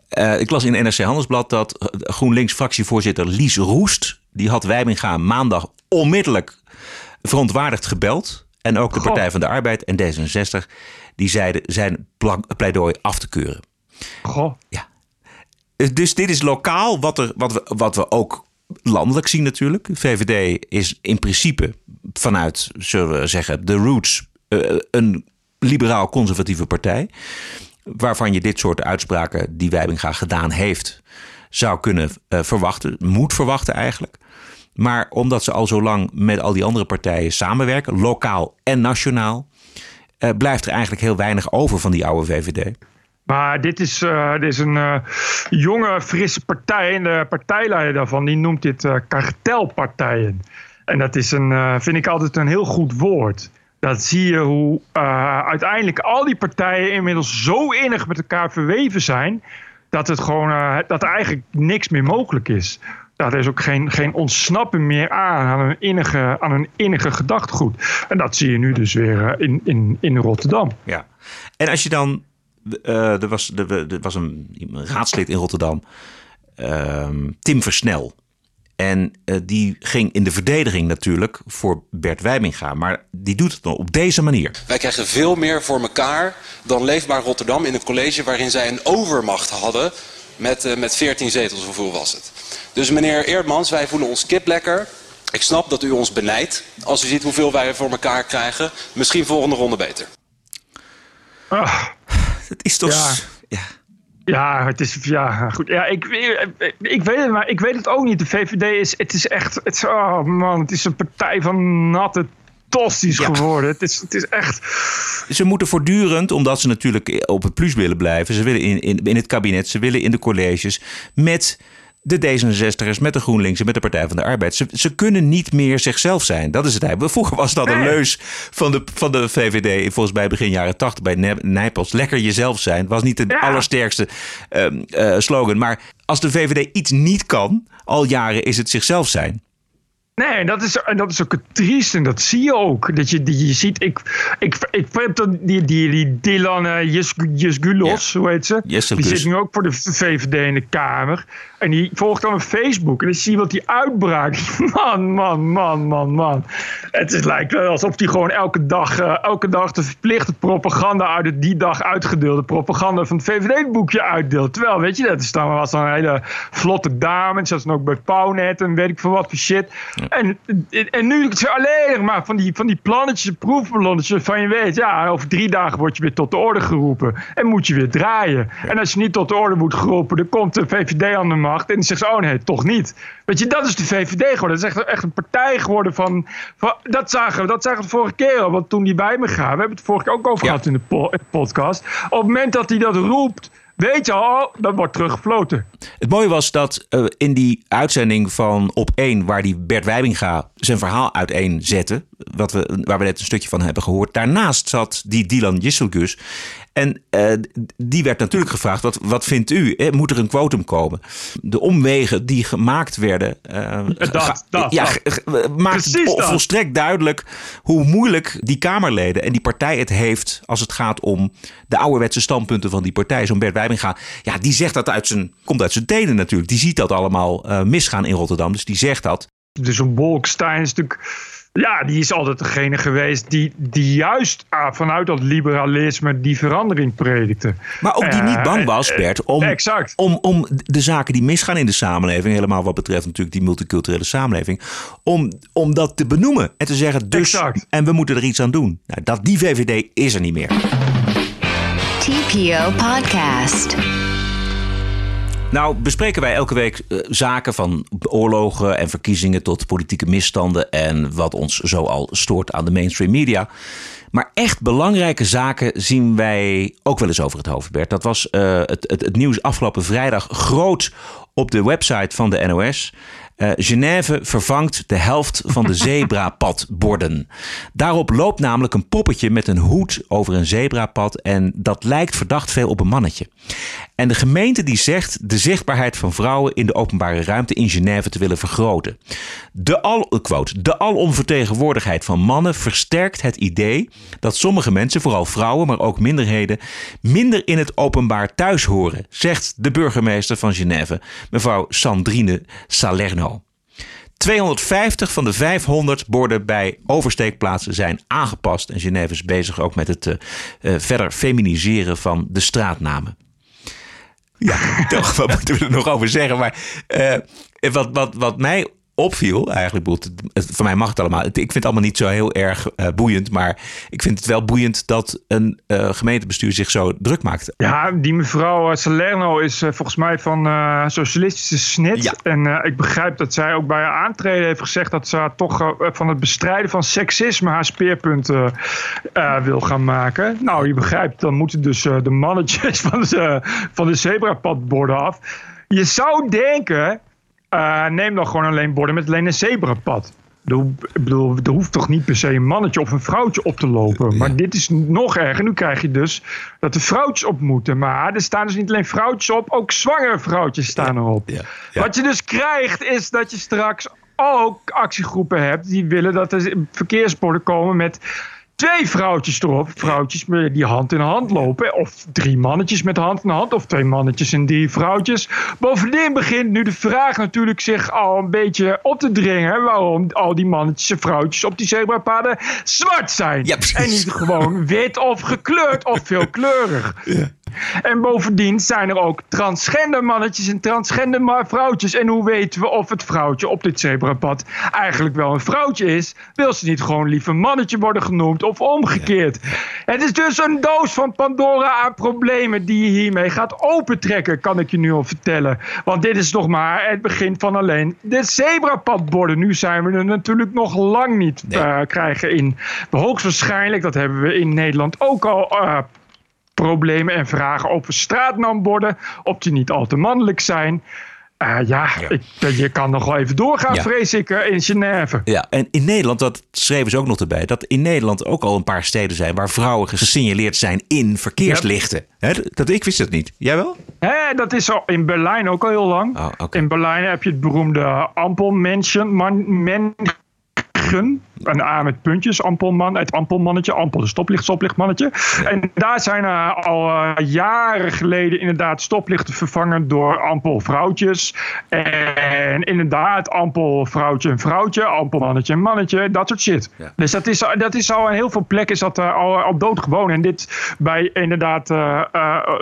Eh, ik las in NRC Handelsblad dat eh, GroenLinks-fractievoorzitter Lies Roest... die had Wijbinga maandag onmiddellijk verontwaardigd gebeld. En ook de Goh. Partij van de Arbeid en D66... die zeiden zijn pleidooi af te keuren. Goh. Eh, Dus dit is lokaal, wat, er, wat, we, wat we ook landelijk zien natuurlijk. VVD is in principe vanuit, zullen we zeggen, de roots... eh, een liberaal-conservatieve partij waarvan je dit soort uitspraken die Wijbinga gedaan heeft, zou kunnen eh, verwachten, moet verwachten eigenlijk. Maar omdat ze al zo lang met al die andere partijen samenwerken, lokaal en nationaal, eh, blijft er eigenlijk heel weinig over van die oude VVD. Maar dit is, eh, dit is een eh, jonge, frisse partij. En de partijleider daarvan die noemt dit kartelpartijen. En dat is een, vind ik altijd een heel goed woord. Dat zie je hoe uiteindelijk al die partijen inmiddels zo innig met elkaar verweven zijn. Dat, het gewoon, dat er eigenlijk niks meer mogelijk is. Ja, er is ook geen, geen ontsnappen meer aan aan een innige, aan een innige gedachtegoed. En dat zie je nu dus weer eh, in, in, in Rotterdam. Ja. En als je dan. eh, er, was, er, er was een, een raadslid in Rotterdam, ehm, Tim Versnel. En eh, die ging in de verdediging natuurlijk voor Bert Wijminga. Maar die doet het dan op deze manier. Wij krijgen veel meer voor elkaar dan Leefbaar Rotterdam in een college waarin zij een overmacht hadden met, eh, met 14 zetels. Hoeveel was het? Dus meneer Eerdmans, wij voelen ons kip lekker. Ik snap dat u ons benijdt als u ziet hoeveel wij voor elkaar krijgen. Misschien volgende ronde beter. Ah. Het is toch. Ja. Ja. Ja, het is ja goed. Ja, ik, ik, ik weet het, maar ik weet het ook niet. De VVD is, het is echt, het is, oh man, het is een partij van natte fantastisch geworden. Het is, het is echt... Ze moeten voortdurend, omdat ze natuurlijk op het plus willen blijven. Ze willen in, in, in het kabinet, ze willen in de colleges. Met de D66'ers, met de GroenLinks en met de Partij van de Arbeid. Ze, ze kunnen niet meer zichzelf zijn. Dat is het eigenlijk. Vroeger was dat een leus van de, van de VVD, volgens mij begin jaren 80 bij Nij- Nijpels. Lekker jezelf zijn. Was niet de allersterkste ehm, eh, slogan. Maar als de VVD iets niet kan, al jaren is het zichzelf zijn. Nee, en dat is, en dat is ook het triest en dat zie je ook. Dat je, die, je ziet, ik, ik, ik heb dan die, die, die Dylan uh, Jesgulos, hoe heet ze? Die zit nu ook voor de VVD in de Kamer. En die volgt dan op Facebook. En dan zie je wat die uitbraakt. Man, man, man, man, man. Het is, lijkt wel alsof die gewoon elke dag, eh, elke dag de verplichte propaganda uit het die dag uitgedeelde propaganda van het VVD-boekje uitdeelt. Terwijl, weet je, dat is dan, was dan een hele vlotte dame. En ze zat dan ook bij Pownet en weet ik veel wat voor shit. En, en nu is het alleen maar van die, van die plannetjes, proefballonnetjes van je weet, ja, over drie dagen word je weer tot de orde geroepen. En moet je weer draaien. En als je niet tot de orde wordt geroepen, dan komt de VVD aan de macht. En dan zegt ze, oh nee, toch niet. Weet je, dat is de VVD geworden. Dat is echt, echt een partij geworden van, van dat zagen we, dat zagen we de vorige keer al. Want toen die bij me gaan, we hebben het vorige keer ook over gehad in de po- in de podcast. Op het moment dat hij dat roept, weet je al, dat wordt teruggefloten. Het mooie was dat eh, in die uitzending van Op 1, waar die Bert Wijbinga zijn verhaal uiteen zette, wat we, waar we net een stukje van hebben gehoord, daarnaast zat die Dylan Jisselgus. En eh, die werd natuurlijk gevraagd: wat, wat vindt u? Eh, Moet er een quotum komen? De omwegen die gemaakt werden. eh, Dat, dat, ja, dat. maakt volstrekt duidelijk hoe moeilijk die Kamerleden en die partij het heeft als het gaat om de ouderwetse standpunten van die partij. Zo'n Bert Wijbinga, ja, die zegt dat uit zijn, komt uit zijn tenen natuurlijk. Die ziet dat allemaal misgaan in Rotterdam, dus die zegt dat. Dus zo'n Bolkestein is natuurlijk. Ja, die is altijd degene geweest die, die juist ah, vanuit dat liberalisme die verandering predikte. Maar ook die niet bang was, eh, Bert, om, exact. om, om de zaken die misgaan in de samenleving, helemaal wat betreft natuurlijk die multiculturele samenleving, om, om dat te benoemen en te zeggen, dus, Exact. en we moeten er iets aan doen. Nou, dat, die VVD is er niet meer. TPO Podcast. Nou, bespreken wij elke week eh, zaken van oorlogen en verkiezingen tot politieke misstanden en wat ons zoal stoort aan de mainstream media. Maar echt belangrijke zaken zien wij ook wel eens over het hoofd, Bert. Dat was eh, het, het, het nieuws afgelopen vrijdag groot op de website van de NOS. Eh, Genève vervangt de helft van de zebrapadborden. Daarop loopt namelijk een poppetje met een hoed over een zebrapad. En dat lijkt verdacht veel op een mannetje. En de gemeente die zegt de zichtbaarheid van vrouwen in de openbare ruimte in Genève te willen vergroten. De, al, eh, quote, de alomvertegenwoordigheid van mannen versterkt het idee dat sommige mensen, vooral vrouwen, maar ook minderheden, minder in het openbaar thuis horen, zegt de burgemeester van Genève, mevrouw Sandrine Salerno. 250 van de 500 borden bij oversteekplaatsen zijn aangepast. En Genève is bezig ook met het eh, eh, verder feminiseren van de straatnamen. Ja, toch, wat moeten we er nog over zeggen? Maar eh, wat, wat, wat mij opviel, eigenlijk, voor mij mag het allemaal. Ik vind het allemaal niet zo heel erg eh, boeiend, maar ik vind het wel boeiend dat een eh, gemeentebestuur zich zo druk maakt. Ja, die mevrouw eh, Salerno is volgens mij van socialistische snit. Ja. En ik begrijp dat zij ook bij haar aantreden heeft gezegd dat ze toch van het bestrijden van seksisme haar speerpunt wil gaan maken. Nou, je begrijpt, dan moeten dus de mannetjes van de, van de zebrapadborden af. Je zou denken, eh, neem dan gewoon alleen borden met alleen een zebrapad. Ik bedoel, er hoeft toch niet per se een mannetje of een vrouwtje op te lopen. Maar dit is nog erger. Nu krijg je dus dat er vrouwtjes op moeten. Maar er staan dus niet alleen vrouwtjes op, ook zwangere vrouwtjes staan erop. ja, ja. Wat je dus krijgt is dat je straks ook actiegroepen hebt die willen dat er verkeersborden komen met twee vrouwtjes erop. Vrouwtjes met- die hand in hand lopen. Of drie mannetjes met hand in hand. Of twee mannetjes en drie vrouwtjes. Bovendien begint nu de vraag natuurlijk zich al een beetje op te dringen. Waarom al die mannetjes en vrouwtjes op die zebrapaden zwart zijn. Ja, en niet gewoon wit of gekleurd of veelkleurig. En bovendien zijn er ook transgender mannetjes en transgender vrouwtjes. En hoe weten we of het vrouwtje op dit zebrapad eigenlijk wel een vrouwtje is? Wil ze niet gewoon liever mannetje worden genoemd of omgekeerd? Het is dus een doos van Pandora aan problemen die je hiermee gaat opentrekken, kan ik je nu al vertellen. Want dit is nog maar het begin van alleen de zebrapadborden. Nu zijn we er natuurlijk nog lang niet eh, krijgen in. Hoogstwaarschijnlijk, dat hebben we in Nederland ook al. eh, problemen en vragen over straatnaamborden. Of die niet al te mannelijk zijn. Eh, ja, Ik, je kan nog wel even doorgaan, Ja. vrees ik, eh, in Genève. Ja, en in Nederland, dat schreven ze ook nog erbij, dat in Nederland ook al een paar steden zijn waar vrouwen gesignaleerd zijn in verkeerslichten. Dat, ik wist het niet. Jij wel? Hè, dat is al in Berlijn ook al heel lang. Oh, In Berlijn heb je het beroemde Ampelmenschen. Man, Een A met puntjes, Ampelman, het Ampelmannetje, Ampel, de stoplicht, stoplichtmannetje. En daar zijn er al eh, jaren geleden inderdaad stoplichten vervangen door Ampelvrouwtjes. En inderdaad, Ampelvrouwtje en vrouwtje, Ampelmannetje en mannetje, dat soort shit. Dus dat is, dat is al in heel veel plekken is dat eh, al, al doodgewoon. En dit bij inderdaad eh,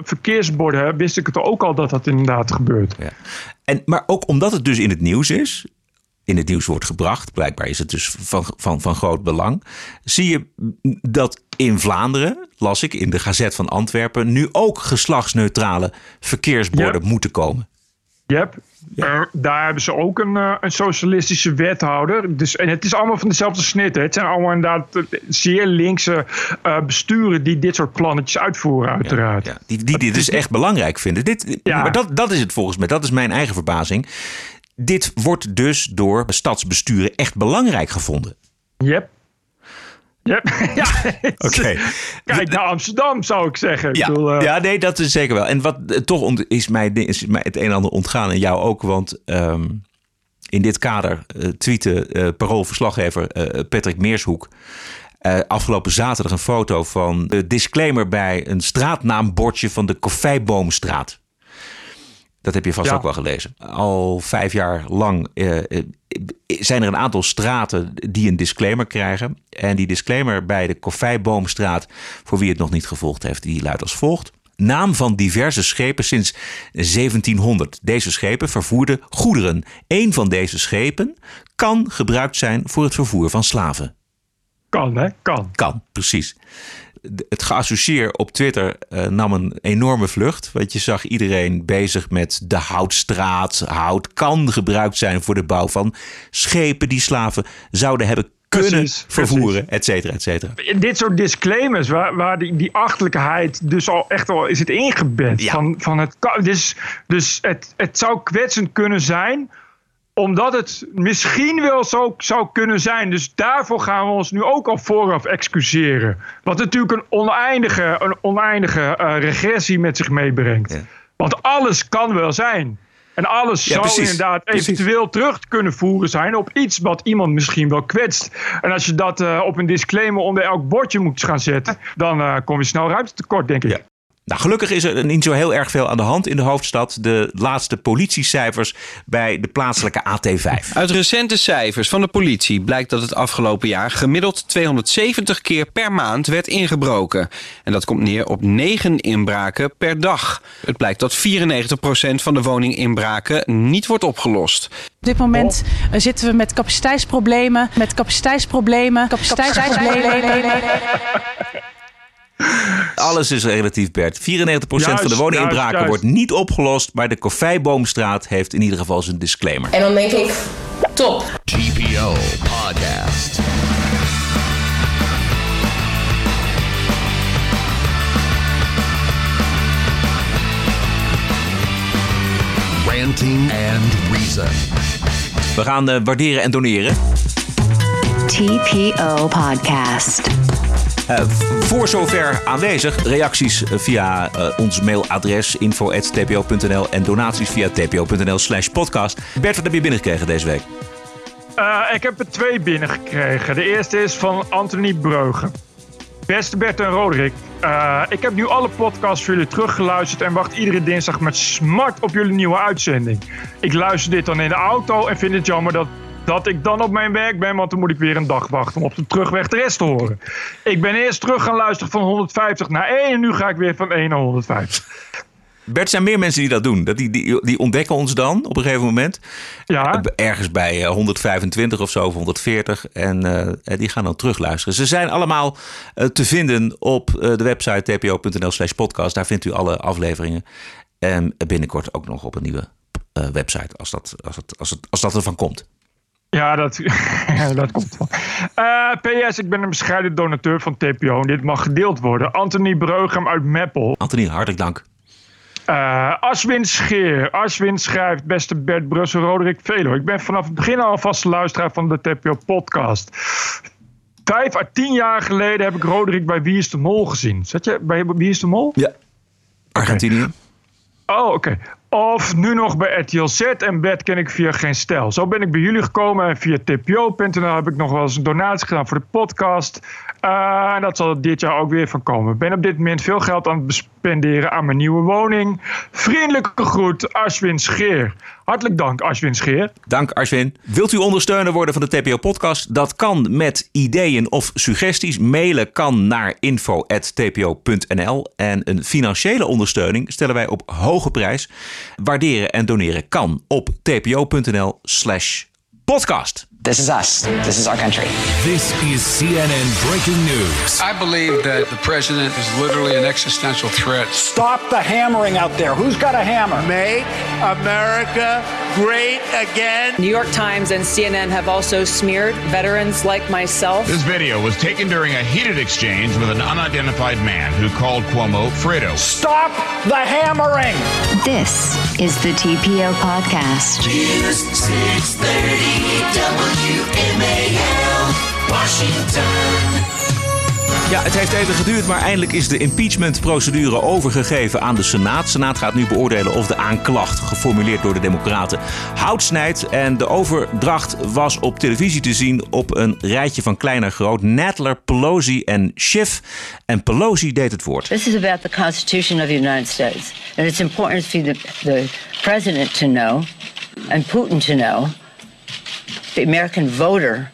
verkeersborden wist ik het ook al dat dat inderdaad gebeurt. En, maar ook omdat het dus in het nieuws is, in het nieuws wordt gebracht, blijkbaar is het dus van, van, van groot belang, zie je dat in Vlaanderen, las ik in de Gazet van Antwerpen, nu ook geslachtsneutrale verkeersborden moeten komen. Yep. Eh, daar hebben ze ook een, eh, een socialistische wethouder. Dus, en het is allemaal van dezelfde snit. Hè. Het zijn allemaal inderdaad eh, zeer linkse besturen die dit soort plannetjes uitvoeren, uiteraard. Die, die dit dus echt belangrijk vinden. Dit, Maar dat, dat is het volgens mij, dat is mijn eigen verbazing. Dit wordt dus door stadsbesturen echt belangrijk gevonden. Yep. Yep. ja, Oké. Kijk naar Amsterdam, zou ik zeggen. Ik Ja, bedoel, eh, ja, nee, dat is zeker wel. En wat eh, toch is mij, is mij het een en ander ontgaan en jou ook. Want ehm, in dit kader uh, tweette paroolverslaggever Patrick Meershoek... Uh, afgelopen zaterdag een foto van de disclaimer bij een straatnaambordje van de Koffijboomstraat. Dat heb je vast Ja. ook wel gelezen. Al vijf jaar lang uh, zijn er een aantal straten die een disclaimer krijgen. En die disclaimer bij de Koffijboomstraat, voor wie het nog niet gevolgd heeft, die luidt als volgt. Naam van diverse schepen sinds 1700. Deze schepen vervoerden goederen. Eén van deze schepen kan gebruikt zijn voor het vervoer van slaven. Kan, hè? Kan. Kan, precies. Het geassocieer op Twitter uh, nam een enorme vlucht. Want je zag iedereen bezig met de houtstraat. Hout kan gebruikt zijn voor de bouw van schepen die slaven zouden hebben kunnen Precies, vervoeren, et cetera, et cetera. Dit soort disclaimers, waar, waar die, die achterlijkheid dus al echt al is het ingebed. Van, van het, dus dus het, het zou kwetsend kunnen zijn omdat het misschien wel zo zou kunnen zijn. Dus daarvoor gaan we ons nu ook al vooraf excuseren. Wat natuurlijk een oneindige, een oneindige eh, regressie met zich meebrengt. Want alles kan wel zijn. En alles Ja, zou precies. inderdaad Precies. eventueel terug kunnen voeren zijn op iets wat iemand misschien wel kwetst. En als je dat eh, op een disclaimer onder elk bordje moet gaan zetten, dan eh, kom je snel ruimtetekort, denk ik. Nou, gelukkig is er niet zo heel erg veel aan de hand in de hoofdstad. De laatste politiecijfers bij de plaatselijke AT5. Uit recente cijfers van de politie blijkt dat het afgelopen jaar gemiddeld 270 keer per maand werd ingebroken. En dat komt neer op 9 inbraken per dag. Het blijkt dat 94% van de woninginbraken niet wordt opgelost. Op dit moment eh, zitten we met capaciteitsproblemen, met capaciteitsproblemen, capaciteitsproblemen. Alles is relatief, Bert. 94% van de woninginbraken juist, juist. wordt niet opgelost. Maar de Koffijboomstraat heeft in ieder geval zijn disclaimer. En dan denk ik, top. TPO Podcast. Ranting and Reason. We gaan eh, waarderen en doneren. TPO Podcast. Eh, voor zover aanwezig. Reacties via eh, ons mailadres info.tpo.nl en donaties via tpo.nl slash podcast. Bert, wat heb je binnengekregen deze week? Eh, ik heb er twee binnengekregen. De eerste is van Anthony Breugen. Beste Bert en Roderick, ik heb nu alle podcasts voor jullie teruggeluisterd en wacht iedere dinsdag met smart op jullie nieuwe uitzending. Ik luister dit dan in de auto en vind het jammer dat dat ik dan op mijn werk ben, want dan moet ik weer een dag wachten om op de terugweg de rest te horen. Ik ben eerst terug gaan luisteren van 150 naar 1 en nu ga ik weer van 1 naar 150. Bert, er zijn meer mensen die dat doen. Dat die, die, die ontdekken ons dan op een gegeven moment. Ja. Ergens bij eh, 125 of zo, of 140. En eh, die gaan dan terugluisteren. Ze zijn allemaal eh, te vinden op eh, de website tpo.nl slash podcast. Daar vindt u alle afleveringen. En binnenkort ook nog op een nieuwe eh, website. Als dat, als, het, als, het, als dat ervan komt. Ja, dat, dat komt wel. Eh, PS, ik ben een bescheiden donateur van TPO en dit mag gedeeld worden. Anthony Breugem uit Meppel. Anthony, hartelijk dank. Uh, Aswin Scheer. Aswin schrijft, beste Bert Brussel, Roderick Velo. Ik ben vanaf het begin al vaste luisteraar van de TPO podcast. Vijf à tien jaar geleden heb ik Roderick bij Wie is de Mol gezien. Zat je bij Wie is de Mol? Ja. Argentinië. Oh, oké. Of nu nog bij RTL en Bert ken ik via Geen Stijl. Zo ben ik bij jullie gekomen en via tpo.nl heb ik nog wel eens een donatie gedaan voor de podcast. En dat zal dit jaar ook weer van komen. Ik ben op dit moment veel geld aan het spenderen aan mijn nieuwe woning. Vriendelijke groet, Ashwin Scheer. Hartelijk dank, Ashwin Scheer. Dank, Ashwin. Wilt u ondersteuner worden van de TPO-podcast? Dat kan met ideeën of suggesties. Mailen kan naar info.tpo.nl. En een financiële ondersteuning stellen wij op hoge prijs. Waarderen en doneren kan op tpo.nl slash podcast. This is us. This is our country. This is CNN breaking news. I believe that the president is literally an existential threat. Stop the hammering out there. Who's got a hammer? Make America great again. New York Times and CNN have also smeared veterans like myself. This video was taken during a heated exchange with an unidentified man who called Cuomo Fredo. Stop the hammering. This is the TPO podcast. News 630 Washington. Ja, het heeft even geduurd, maar eindelijk is de impeachmentprocedure overgegeven aan de Senaat. De Senaat gaat nu beoordelen of de aanklacht, geformuleerd door de Democraten, hout snijdt. En de overdracht was op televisie te zien op een rijtje van klein naar groot. Nadler, Pelosi en Schiff. En Pelosi deed het woord. This is about the Constitution of the United States. And it's important for the, the president to know and Putin to know, the American voter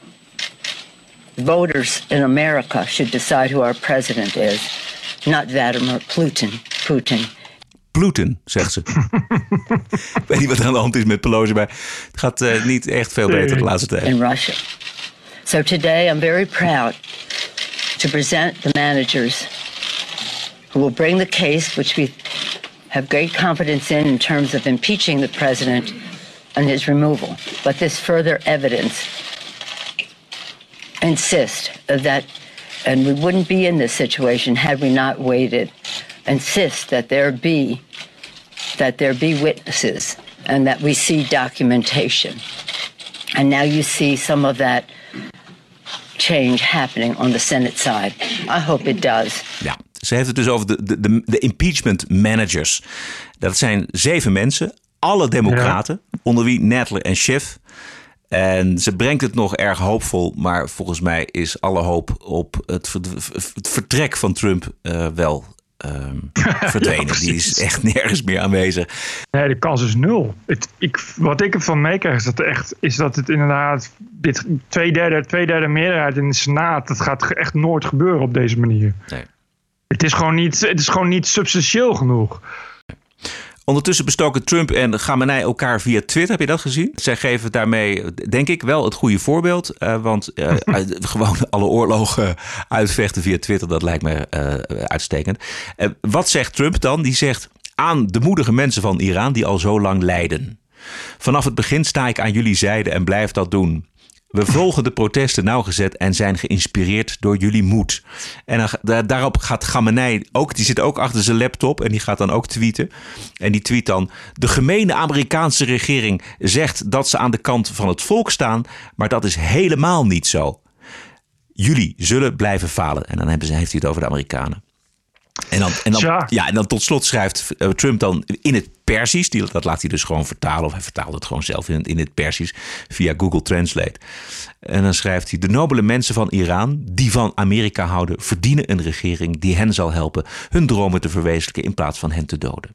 voters in America should decide who our president is, not Vladimir Putin. Putin. Putin, zegt ze. Ik weet niet wat er aan de hand is met Pelosi, maar het gaat uh, niet echt veel beter de laatste tijd. In Russia. So today I'm very proud to present the managers who will bring the case, which we have great confidence in in terms of impeaching the president and his removal. But this further evidence insist that, and we wouldn't be in this situation had we not waited, insist that there be, that there be witnesses and that we see documentation. And now you see some of that change happening on the Senate side. I hope it does. Ja, ze heeft het dus over de, de, de impeachment managers. Dat zijn zeven mensen, alle democraten, ja. onder wie Nadler en Schiff. En ze brengt het nog erg hoopvol, maar volgens mij is alle hoop op het, het vertrek van Trump uh, wel um, verdwenen. ja, die is echt nergens meer aanwezig. Nee, de kans is nul. Het, ik, wat ik ervan meekrijg is dat, echt, is dat het inderdaad dit twee derde, twee derde meerderheid in de Senaat, dat gaat echt nooit gebeuren op deze manier. Nee. Het is gewoon niet, het is gewoon niet substantieel genoeg. Ondertussen bestoken Trump en Gamenei elkaar via Twitter. Heb je dat gezien? Zij geven daarmee, denk ik, wel het goede voorbeeld. Uh, want uh, gewoon alle oorlogen uitvechten via Twitter, dat lijkt me uh, uitstekend. wat zegt Trump dan? Die zegt aan de moedige mensen van Iran die al zo lang lijden. Vanaf het begin sta ik aan jullie zijde en blijf dat doen. We volgen de protesten nauwgezet en zijn geïnspireerd door jullie moed. En daarop gaat Gamenei ook, die zit ook achter zijn laptop en die gaat dan ook tweeten. En die tweet dan: De gemene Amerikaanse regering zegt dat ze aan de kant van het volk staan, maar dat is helemaal niet zo. Jullie zullen blijven falen. En dan hebben ze, heeft hij het over de Amerikanen. En dan, en, dan, ja, en dan tot slot schrijft uh, Trump dan in het Persisch, die, dat laat hij dus gewoon vertalen, of hij vertaalt het gewoon zelf in, in het Persisch via Google Translate. En dan schrijft hij: De nobele mensen van Iran, die van Amerika houden, verdienen een regering die hen zal helpen hun dromen te verwezenlijken in plaats van hen te doden.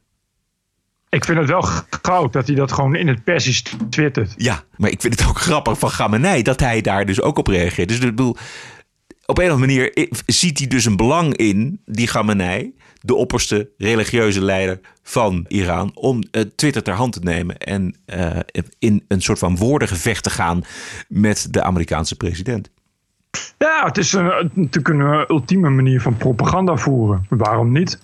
Ik vind het wel goud dat hij dat gewoon in het persisch twittert. Ja, maar ik vind het ook grappig van Gamenei dat hij daar dus ook op reageert. Dus ik bedoel, op een of andere manier ziet hij dus een belang in, die Gamenei, de opperste religieuze leider van Iran, om eh, Twitter ter hand te nemen en eh, in een soort van woordengevecht te gaan met de Amerikaanse president. Ja, het is een, natuurlijk een eh, ultieme manier van propaganda voeren. Waarom niet?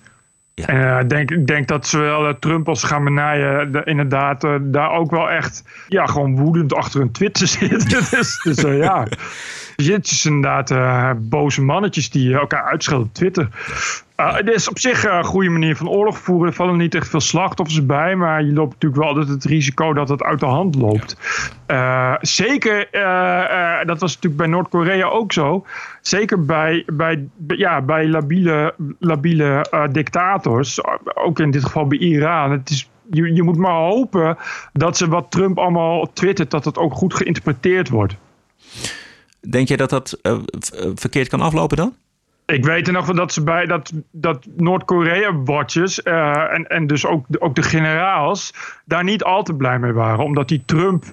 En eh, ik denk, ik denk dat zowel Trump als Gamenei de- inderdaad daar ook wel echt ja, gewoon woedend achter hun Twitter zitten. dus dus ja, is inderdaad eh, boze mannetjes die elkaar uitschelden op Twitter. Eh, het is op zich een goede manier van oorlog voeren. Er vallen niet echt veel slachtoffers bij, maar je loopt natuurlijk wel altijd het risico dat het uit de hand loopt. Eh, zeker, eh, eh, dat was natuurlijk bij Noord-Korea ook zo. Zeker bij, bij, ja, bij labiele, labiele eh, dictators, ook in dit geval bij Iran. Het is, je, je moet maar hopen dat ze wat Trump allemaal twittert, dat het ook goed geïnterpreteerd wordt. Denk je dat dat eh, eh, verkeerd kan aflopen dan? Ik weet er nog van dat ze bij dat, dat Noord-Korea-watchers eh, en, en dus ook, de- ook de generaals daar niet al te blij mee waren. Omdat die Trump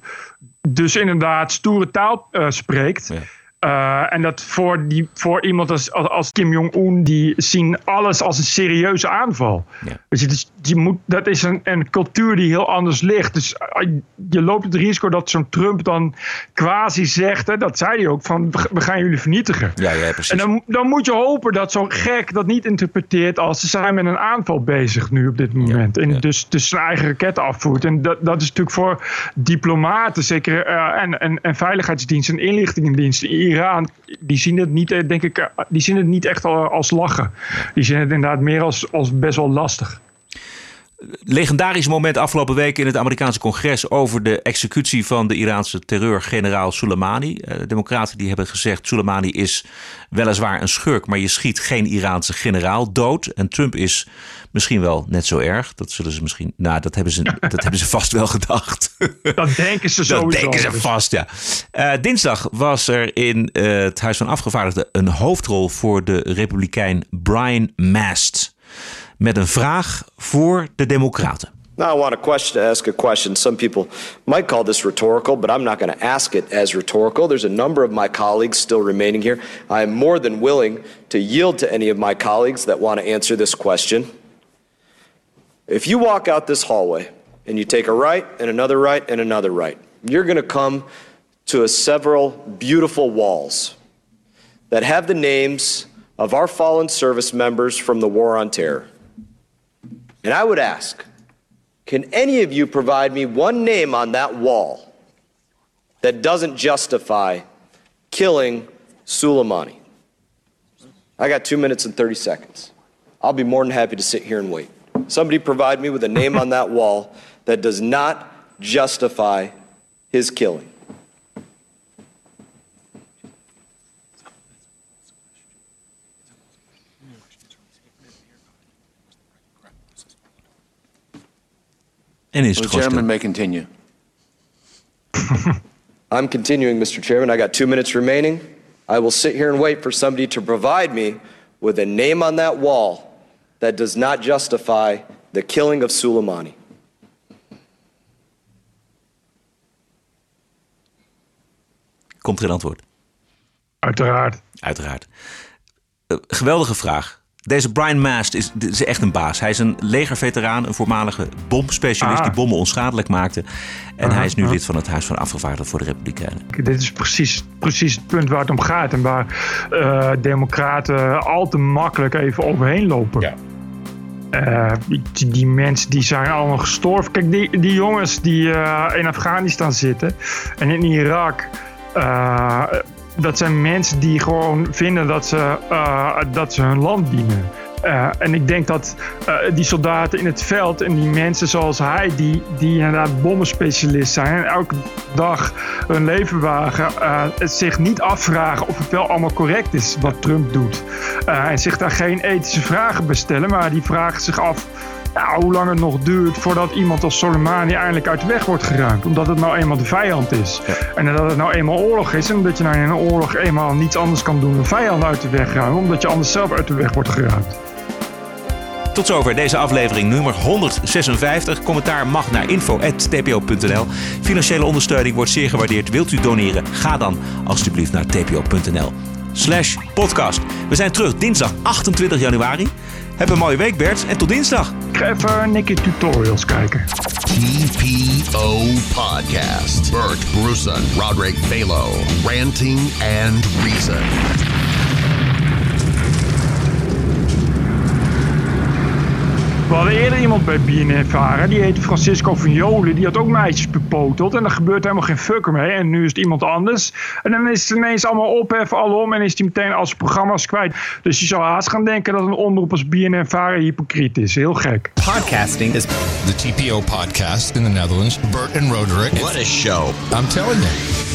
dus inderdaad stoere taal spreekt. Eh, en dat voor, die, voor iemand als, als, Kim Jong-un, die zien alles als een serieuze aanval. Dus die moet, dat is een, een cultuur die heel anders ligt. Dus eh, je loopt het risico dat zo'n Trump dan quasi zegt, hè, dat zei hij ook, van we gaan jullie vernietigen. Ja, ja, precies. En dan, dan moet je hopen dat zo'n gek dat niet interpreteert als ze zijn met een aanval bezig nu op dit moment. en dus, dus zijn eigen raketten afvoert. En dat, dat is natuurlijk voor diplomaten, zeker eh, en, en, en veiligheidsdiensten en inlichtingendiensten in Iran, die zien het niet, eh, denk ik, eh, die zien het niet echt al- als lachen. Die zien het inderdaad meer als, als best wel lastig. Legendarisch moment afgelopen week in het Amerikaanse congres over de executie van de Iraanse terreurgeneraal Soleimani. Eh, De Democraten die hebben gezegd: Soleimani is weliswaar een schurk, maar je schiet geen Iraanse generaal dood. En Trump is misschien wel net zo erg. Dat zullen ze misschien. Nou, dat hebben ze, dat hebben ze vast wel gedacht. Dat denken ze Dat sowieso. denken ze Dus- vast, ja. Eh, dinsdag was er in eh, het Huis van Afgevaardigden een hoofdrol voor de republikein Brian Mast. Met een vraag voor de Democraten. Now, I want a question to ask a question. Some people might call this rhetorical, but I'm not going to ask it as rhetorical. There's a number of my colleagues still remaining here. I am more than willing to yield to any of my colleagues that want to answer this question. If you walk out this hallway and you take a right and another right and another right, you're going to come to several beautiful walls that have the names of our fallen service members from the War on Terror. And I would ask, can any of you provide me one name on that wall that doesn't justify killing Soleimani? I got two minutes and 30 seconds. I'll be more than happy to sit here and wait. Somebody provide me with a name on that wall that does not justify his killing. En is The het gewoon gentleman may continue. I'm continuing, Mr. Chairman. I got two minutes remaining. I will sit here and wait for somebody to provide me with a name on that wall that does not justify the killing of Soleimani. Komt er een antwoord? Uiteraard. Uiteraard. Eh, geweldige vraag. Deze Brian Mast is, dit is echt een baas. Hij is een legerveteraan, een voormalige bomspecialist Ah. die bommen onschadelijk maakte. En Ah, hij is nu ah. lid van het Huis van Afgevaardigden voor de Republikeinen. Dit is precies, precies het punt waar het om gaat. En waar eh, democraten al te makkelijk even overheen lopen. Eh, die, die mensen die zijn allemaal gestorven. Kijk, die, die jongens die eh, in Afghanistan zitten en in Irak. Dat zijn mensen die gewoon vinden dat ze, eh, dat ze hun land dienen. Eh, en ik denk dat eh, die soldaten in het veld en die mensen zoals hij, die, die inderdaad bommenspecialist zijn en elke dag hun leven wagen, zich niet afvragen of het wel allemaal correct is wat Trump doet. En zich daar geen ethische vragen bij stellen, maar die vragen zich af ja, hoe lang het nog duurt voordat iemand als Soleimani eindelijk uit de weg wordt geruimd. Omdat het nou eenmaal de vijand is. En dat het nou eenmaal oorlog is. En dat je nou in een oorlog eenmaal niets anders kan doen dan vijanden uit de weg ruimen. Omdat je anders zelf uit de weg wordt geruimd. Tot zover deze aflevering nummer 156. Commentaar mag naar info.tpo.nl. Financiële ondersteuning wordt zeer gewaardeerd. Wilt u doneren? Ga dan alstublieft naar tpo.nl slash podcast. We zijn terug dinsdag 28 januari. Heb een mooie week Bert en tot dinsdag. Ik ga even Nicky tutorials kijken. TPO Podcast. Bert Bruson, Roderick Balo. Ranting and Reason. We hadden eerder iemand bij BNN varen. Die heette Francisco van Jolen. Die had ook meisjes bepoteld. En daar gebeurt helemaal geen fucker mee. En nu is het iemand anders. En dan is het ineens allemaal ophef alom. En is hij meteen als programma's kwijt. Dus je zou haast gaan denken dat een omroep als BNN varen hypocriet is. Heel gek. Podcasting is the TPO podcast in the Netherlands. Bert and Roderick. What a show. I'm telling you.